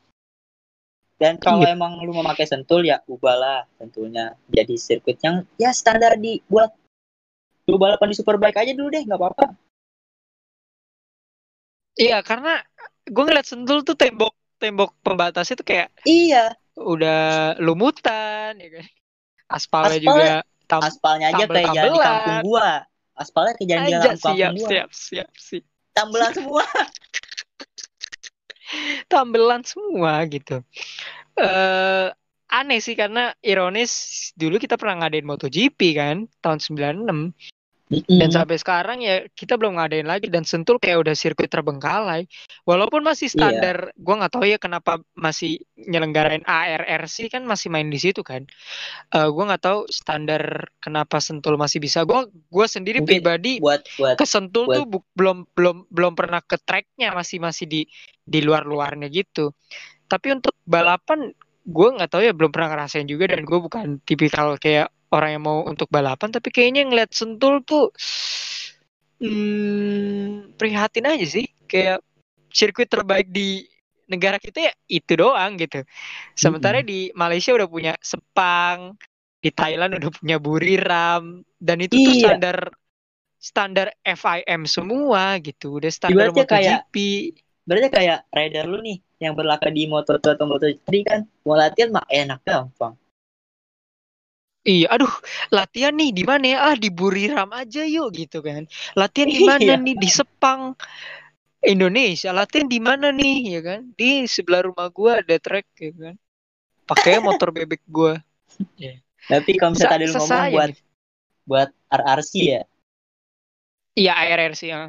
dan kalau Iya. emang lu mau pakai sentul ya ubahlah sentulnya jadi sirkuit yang ya standar dibuat lu balapan di Superbike aja dulu deh nggak apa-apa. Iya karena gue ngeliat Sentul tuh tembok tembok pembatasnya tuh kayak iya. udah lumutan ya kan. Aspalnya Aspal- juga tam aspalnya aja kayak jalan di kampung gua. Aspalnya kayak jalan di kampung siap gua. siap siap siap. Tambelan semua. Tambelan semua gitu. eh aneh sih karena ironis dulu kita pernah ngadain MotoGP kan tahun 96 dan sampai sekarang ya kita belum ngadain lagi. Dan Sentul kayak udah sirkuit terbengkalai. Walaupun masih Iya. standar gua nggak tahu ya kenapa masih nyelenggarain ARRC kan masih main di situ kan. Eh gua nggak tahu standar kenapa Sentul masih bisa. Gua gua sendiri Mungkin pribadi buat buat ke Sentul buat- tuh bu- belum belum belum pernah ke tracknya masih masih di di luar luarnya gitu. Tapi untuk balapan gue nggak tahu ya belum pernah ngerasain juga. Dan gue bukan tipikal kayak orang yang mau untuk balapan tapi kayaknya ngeliat Sentul tuh hmm, prihatin aja sih. Kayak sirkuit terbaik di negara kita ya itu doang gitu. Sementara di Malaysia udah punya Sepang di Thailand udah punya Buriram dan itu tuh Iya. standar standar FIM semua gitu. Udah standar Ibaratnya kayak- MotoGP. Berarti kayak rider lu nih yang berlaga di Moto2 atau Moto3 kan mau latihan mah enak gampang. Iya, aduh, latihan nih di mana ya? Ah, di Buriram aja yuk gitu kan. Latihan di mana Iya. nih? Di Sepang, Indonesia. Latihan di mana nih, ya kan? Di sebelah rumah gua ada trek, ya kan. Pakai motor bebek gua. Tapi kalau misalnya Sa- tadi lu ngomong buat buat RRC ya, Iya, sih ya.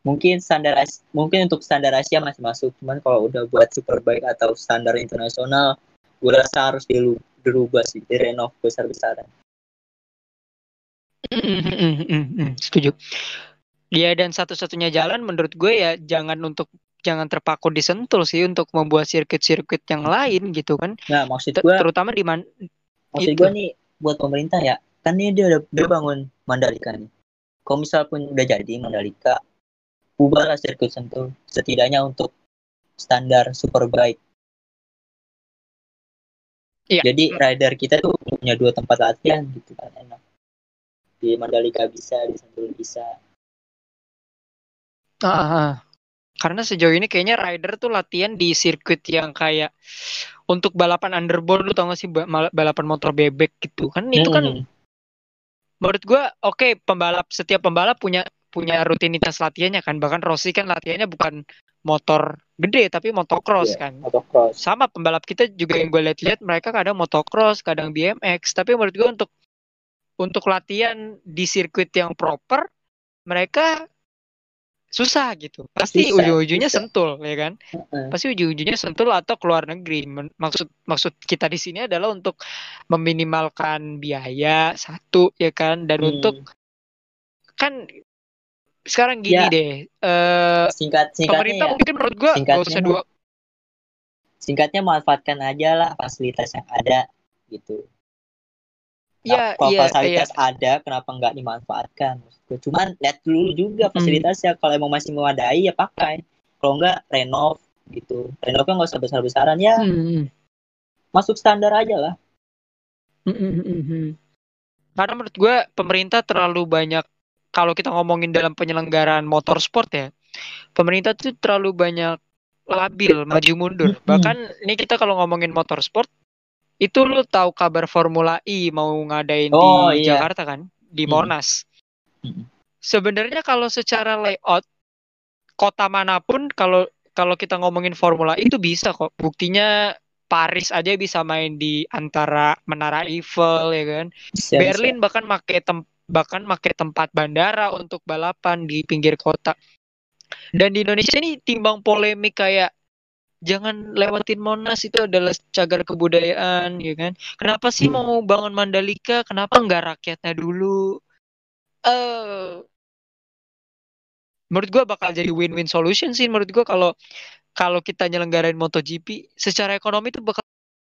mungkin standar mungkin untuk standar Asia masih masuk, cuman kalau udah buat superbike atau standar internasional, gue rasa harus dilu- dirubah sih, direnov besar-besaran. Setuju. Ya dan satu-satunya jalan menurut gue ya jangan untuk jangan terpaku di Sentul sih untuk membuat sirkuit-sirkuit yang lain gitu kan. Nah, maksud gue, terutama di man maksud gue nih buat pemerintah ya, kan ini dia udah, udah bangun Mandalika nih. Kalau misal pun udah jadi Mandalika, ubahlah sirkuit Sentul, setidaknya untuk standar superbike. Iya. Jadi rider kita tuh punya dua tempat latihan gitu kan enak. Di Mandalika bisa, di Sentul bisa. Ah, ah, ah. Karena sejauh ini kayaknya rider tuh latihan di sirkuit yang kayak untuk balapan underboard lu tau gak sih balapan motor bebek gitu kan itu kan Hmm. menurut gua oke pembalap setiap pembalap punya punya rutinitas latihannya kan bahkan Rossi kan latihannya bukan motor gede tapi motocross Iya. kan motocross. sama pembalap kita juga yang gue lihat-lihat mereka kadang motocross kadang BMX tapi menurut gue untuk untuk latihan di sirkuit yang proper mereka susah gitu pasti ujung-ujungnya sentul ya kan Heeh. pasti ujung-ujungnya sentul atau keluar negeri maksud maksud kita di sini adalah untuk meminimalkan biaya satu ya kan dan Hmm. untuk kan sekarang gini Ya. deh eh singkat singkatnya pemerintah ya, mungkin menurut gue gak Singkatnya usah dua singkatnya manfaatkan aja lah fasilitas yang ada gitu. Iya, Nah, kalau iya, fasilitas ada, kenapa nggak dimanfaatkan? Cuman lihat dulu juga Hmm. fasilitasnya. Kalau emang masih memadai ya pakai. Kalau nggak renov gitu. Renovnya nggak usah besar-besaran ya. Hmm. Masuk standar aja lah. Mm-mm-mm. Karena menurut gue pemerintah terlalu banyak kalau kita ngomongin dalam penyelenggaraan motorsport ya, pemerintah tuh terlalu banyak labil, maju mundur. Mm-mm. Bahkan ini kita kalau ngomongin motorsport, itu lu tahu kabar Formula E mau ngadain Oh, di iya. Jakarta kan, di Mm. Monas. Mm. Sebenarnya kalau secara layout kota mana pun kalau kalau kita ngomongin Formula E itu bisa kok. Buktinya Paris aja bisa main di antara Menara Eiffel ya kan. Bisa, Berlin bahkan make tem bahkan make tempat bandara untuk balapan di pinggir kota. Dan di Indonesia ini timbang polemik kayak jangan lewatin Monas itu adalah cagar kebudayaan ya kan. Kenapa sih mau bangun Mandalika? Kenapa nggak rakyatnya dulu? Eh menurut gua bakal jadi win-win solution sih menurut gua kalau kalau kita nyelenggarain MotoGP secara ekonomi itu bakal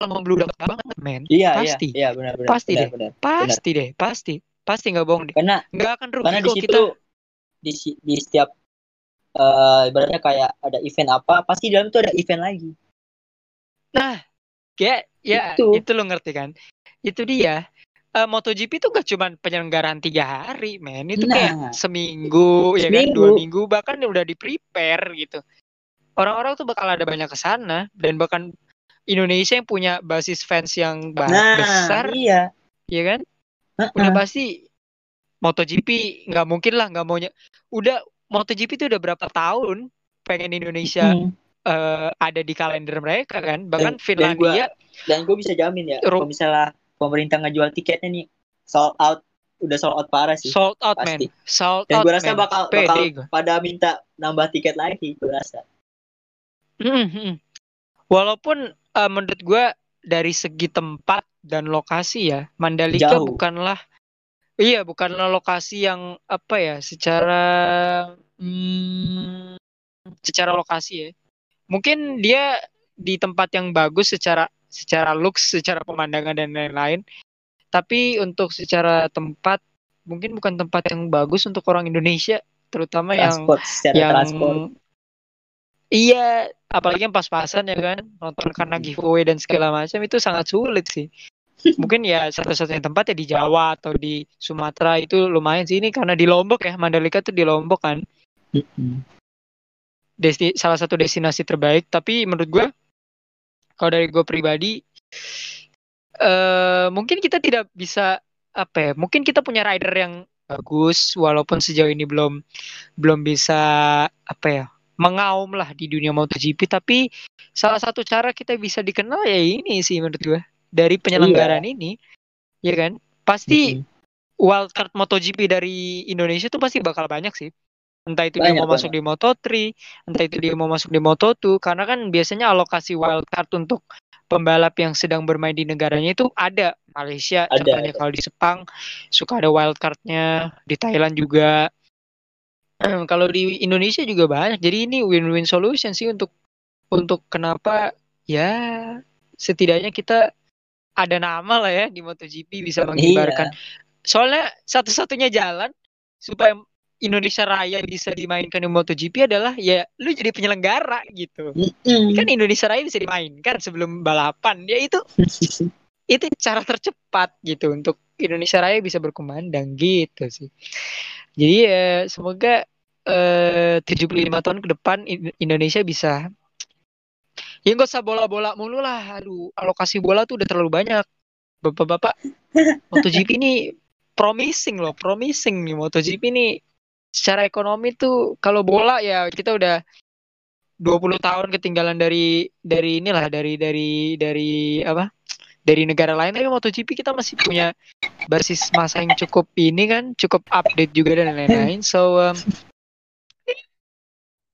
membludak banget men. Iya, Pasti. iya, iya benar-benar. Pasti benar, deh. benar. Pasti deh, pasti. Pasti nggak bohong deh. Karena Nggak akan rugi karena di situ kita. di, di setiap eh ibaratnya kayak ada event apa, pasti dalam itu ada event lagi. Kayak ya Itu. itu lo ngerti kan? Itu dia. Eh, MotoGP itu gak cuman penyelenggaraan tiga hari, men. Itu Nah. kayak seminggu, ya kan, dua Seminggu. minggu, bahkan udah di prepare gitu. Orang-orang tuh bakal ada banyak ke sana dan bahkan Indonesia yang punya basis fans yang Nah, besar, iya. ya kan? Heeh. Udah pasti MotoGP nggak mungkin lah nggak maunya. Udah MotoGP itu udah berapa tahun pengen Indonesia Hmm. eh, ada di kalender mereka kan. Bahkan Dan- Finlandia Dan gue bisa jamin ya, kalau misalnya pemerintah ngejual tiketnya nih sold out, udah sold out parah sih. sold out Pasti. man, sold Dan out gue rasa man. bakal Pede bakal gua. pada minta nambah tiket lagi, gue rasa. Mm, mm. Walaupun eh, menurut gue dari segi tempat dan lokasi ya, Mandalika Jauh. bukanlah iya bukanlah lokasi yang apa ya secara hmm, secara lokasi ya. Mungkin dia di tempat yang bagus secara secara looks, secara pemandangan dan lain-lain. Tapi untuk secara tempat mungkin bukan tempat yang bagus untuk orang Indonesia, terutama yang Transport, secara yang transport. Iya apalagi yang pas-pasan ya kan nonton karena giveaway dan segala macam itu sangat sulit sih. Mungkin ya satu-satunya tempat ya di Jawa atau di Sumatera itu lumayan sih ini karena di Lombok ya Mandalika tuh di Lombok kan. Desti salah satu destinasi terbaik tapi menurut gue kalau dari gue pribadi eh mungkin kita tidak bisa apa ya mungkin kita punya rider yang bagus walaupun sejauh ini belum belum bisa apa ya mengaum lah di dunia MotoGP tapi salah satu cara kita bisa dikenal ya ini sih menurut gue dari penyelenggaraan ini ya kan? Pasti wildcard MotoGP dari Indonesia tuh pasti bakal banyak sih. Entah itu dia Banyak, mau masuk di Moto3 entah itu dia mau masuk di Moto2 karena kan biasanya alokasi wildcard untuk pembalap yang sedang bermain di negaranya itu ada. Malaysia Ada, contohnya ada. kalau di Sepang suka ada wildcardnya di Thailand juga kalau di Indonesia juga banyak. Jadi ini win-win solution sih untuk untuk kenapa ya setidaknya kita ada nama lah ya di MotoGP bisa mengibarkan. Soalnya satu-satunya jalan supaya Indonesia Raya bisa dimainkan di MotoGP adalah ya lu jadi penyelenggara gitu. Mm-mm. kan Indonesia Raya bisa dimainkan sebelum balapan. Ya itu itu cara tercepat gitu untuk Indonesia Raya bisa berkumandang gitu sih. Jadi ya semoga eh 75 tahun ke depan In- Indonesia bisa ya nggak usah bola-bola mulu lah. Aduh, alokasi bola tuh udah terlalu banyak. Bapak-bapak MotoGP ini promising loh, promising nih MotoGP ini secara ekonomi tuh kalau bola ya kita udah 20 tahun ketinggalan dari dari inilah dari dari dari apa? Dari negara lain tapi MotoGP kita masih punya basis masa yang cukup ini kan, cukup update juga dan lain-lain. So um,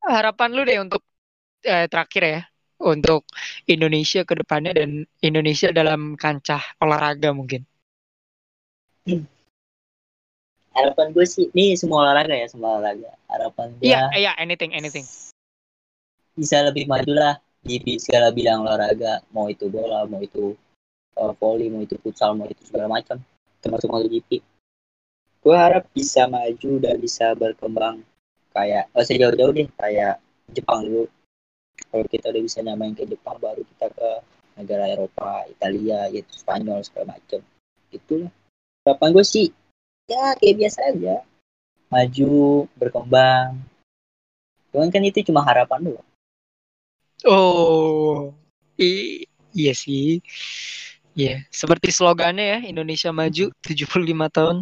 harapan lu deh untuk eh, terakhir ya untuk Indonesia ke depannya dan Indonesia dalam kancah olahraga mungkin. harapan gue sih ini semua olahraga ya semua olahraga harapan gue Iya, iya, anything, anything. bisa lebih maju lah di segala bidang olahraga mau itu bola mau itu uh, volley mau itu futsal mau itu segala macam termasuk MotoGP gue harap bisa maju dan bisa berkembang kayak oh sejauh-jauh deh kayak Jepang dulu. Kalau kita udah bisa nyamain ke Jepang baru kita ke negara Eropa Italia yaitu Spanyol segala macam. Itulah. Harapan gue sih ya kayak biasa aja. Maju berkembang. Cuman kan itu cuma harapan doang. Oh, iya sih. Iya, seperti slogannya ya, Indonesia maju 75 tahun.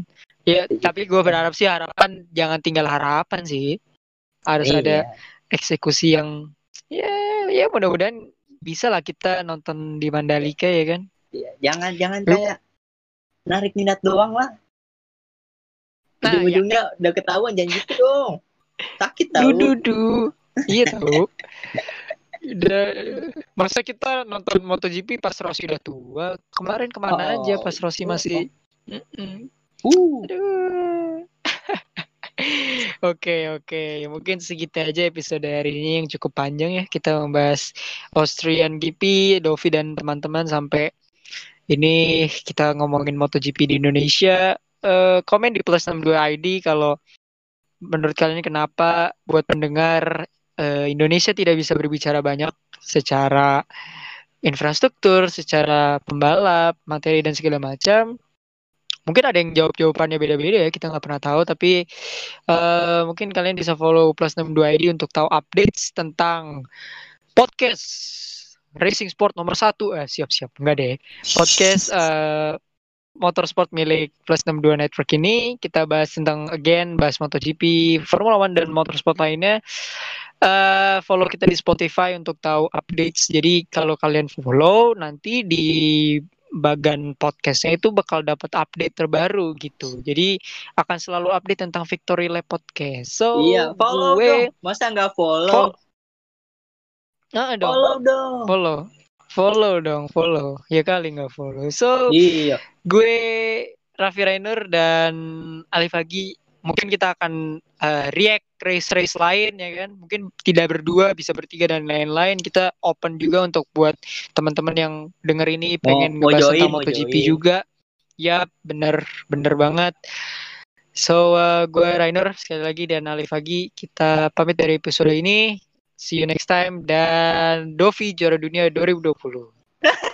Ya, tapi gue berharap sih harapan jangan tinggal harapan sih. Harus ada Iya. eksekusi yang ya ya mudah-mudahan bisa lah kita nonton di Mandalika ya kan. Iya, jangan jangan Lu- kayak narik minat doang lah. Nah, ya. Ujung-ujungnya udah ketahuan jangan gitu dong. Sakit tau. Du du du. Iya tahu. Udah masa kita nonton MotoGP pas Rossi udah tua. Kemarin ke mana Oh, aja pas Rossi oh, masih Mm-mm. Uh. Oke oke mungkin segitu aja episode hari ini yang cukup panjang ya kita membahas Austrian GP, Dovi dan teman-teman sampai ini kita ngomongin MotoGP di Indonesia. Eh, komen di plus 62 ID kalau menurut kalian kenapa buat pendengar eh, Indonesia tidak bisa berbicara banyak secara infrastruktur, secara pembalap, materi dan segala macam. Mungkin ada yang jawab jawabannya beda-beda ya kita nggak pernah tahu. Tapi eh, mungkin kalian bisa follow plus 62 ID untuk tahu updates tentang podcast racing sport nomor satu. Eh siap-siap. Enggak deh. Podcast eh, motorsport milik plus 62 network ini. Kita bahas tentang again bahas MotoGP Formula One dan motorsport lainnya eh follow kita di Spotify untuk tahu updates jadi kalau kalian follow nanti di bagan podcastnya itu bakal dapat update terbaru gitu. Jadi akan selalu update tentang Victory Lap Podcast. So iya, follow gue dong. Masa nggak follow? Fo- Ah, dong. follow dong. Follow. Follow dong, follow. Ya kali nggak follow. So Iya. gue Raffi Rainer dan Alif Agi mungkin kita akan eh, react race-race lain ya kan? Mungkin tidak berdua bisa bertiga dan lain-lain. Kita open juga untuk buat teman-teman yang denger ini pengen mau ngebahas join, tentang MotoGP join. juga. Ya bener bener banget. So eh, gue Rainer sekali lagi dan Alif Agi kita pamit dari episode ini. See you next time. Dan Dovi juara dunia 2020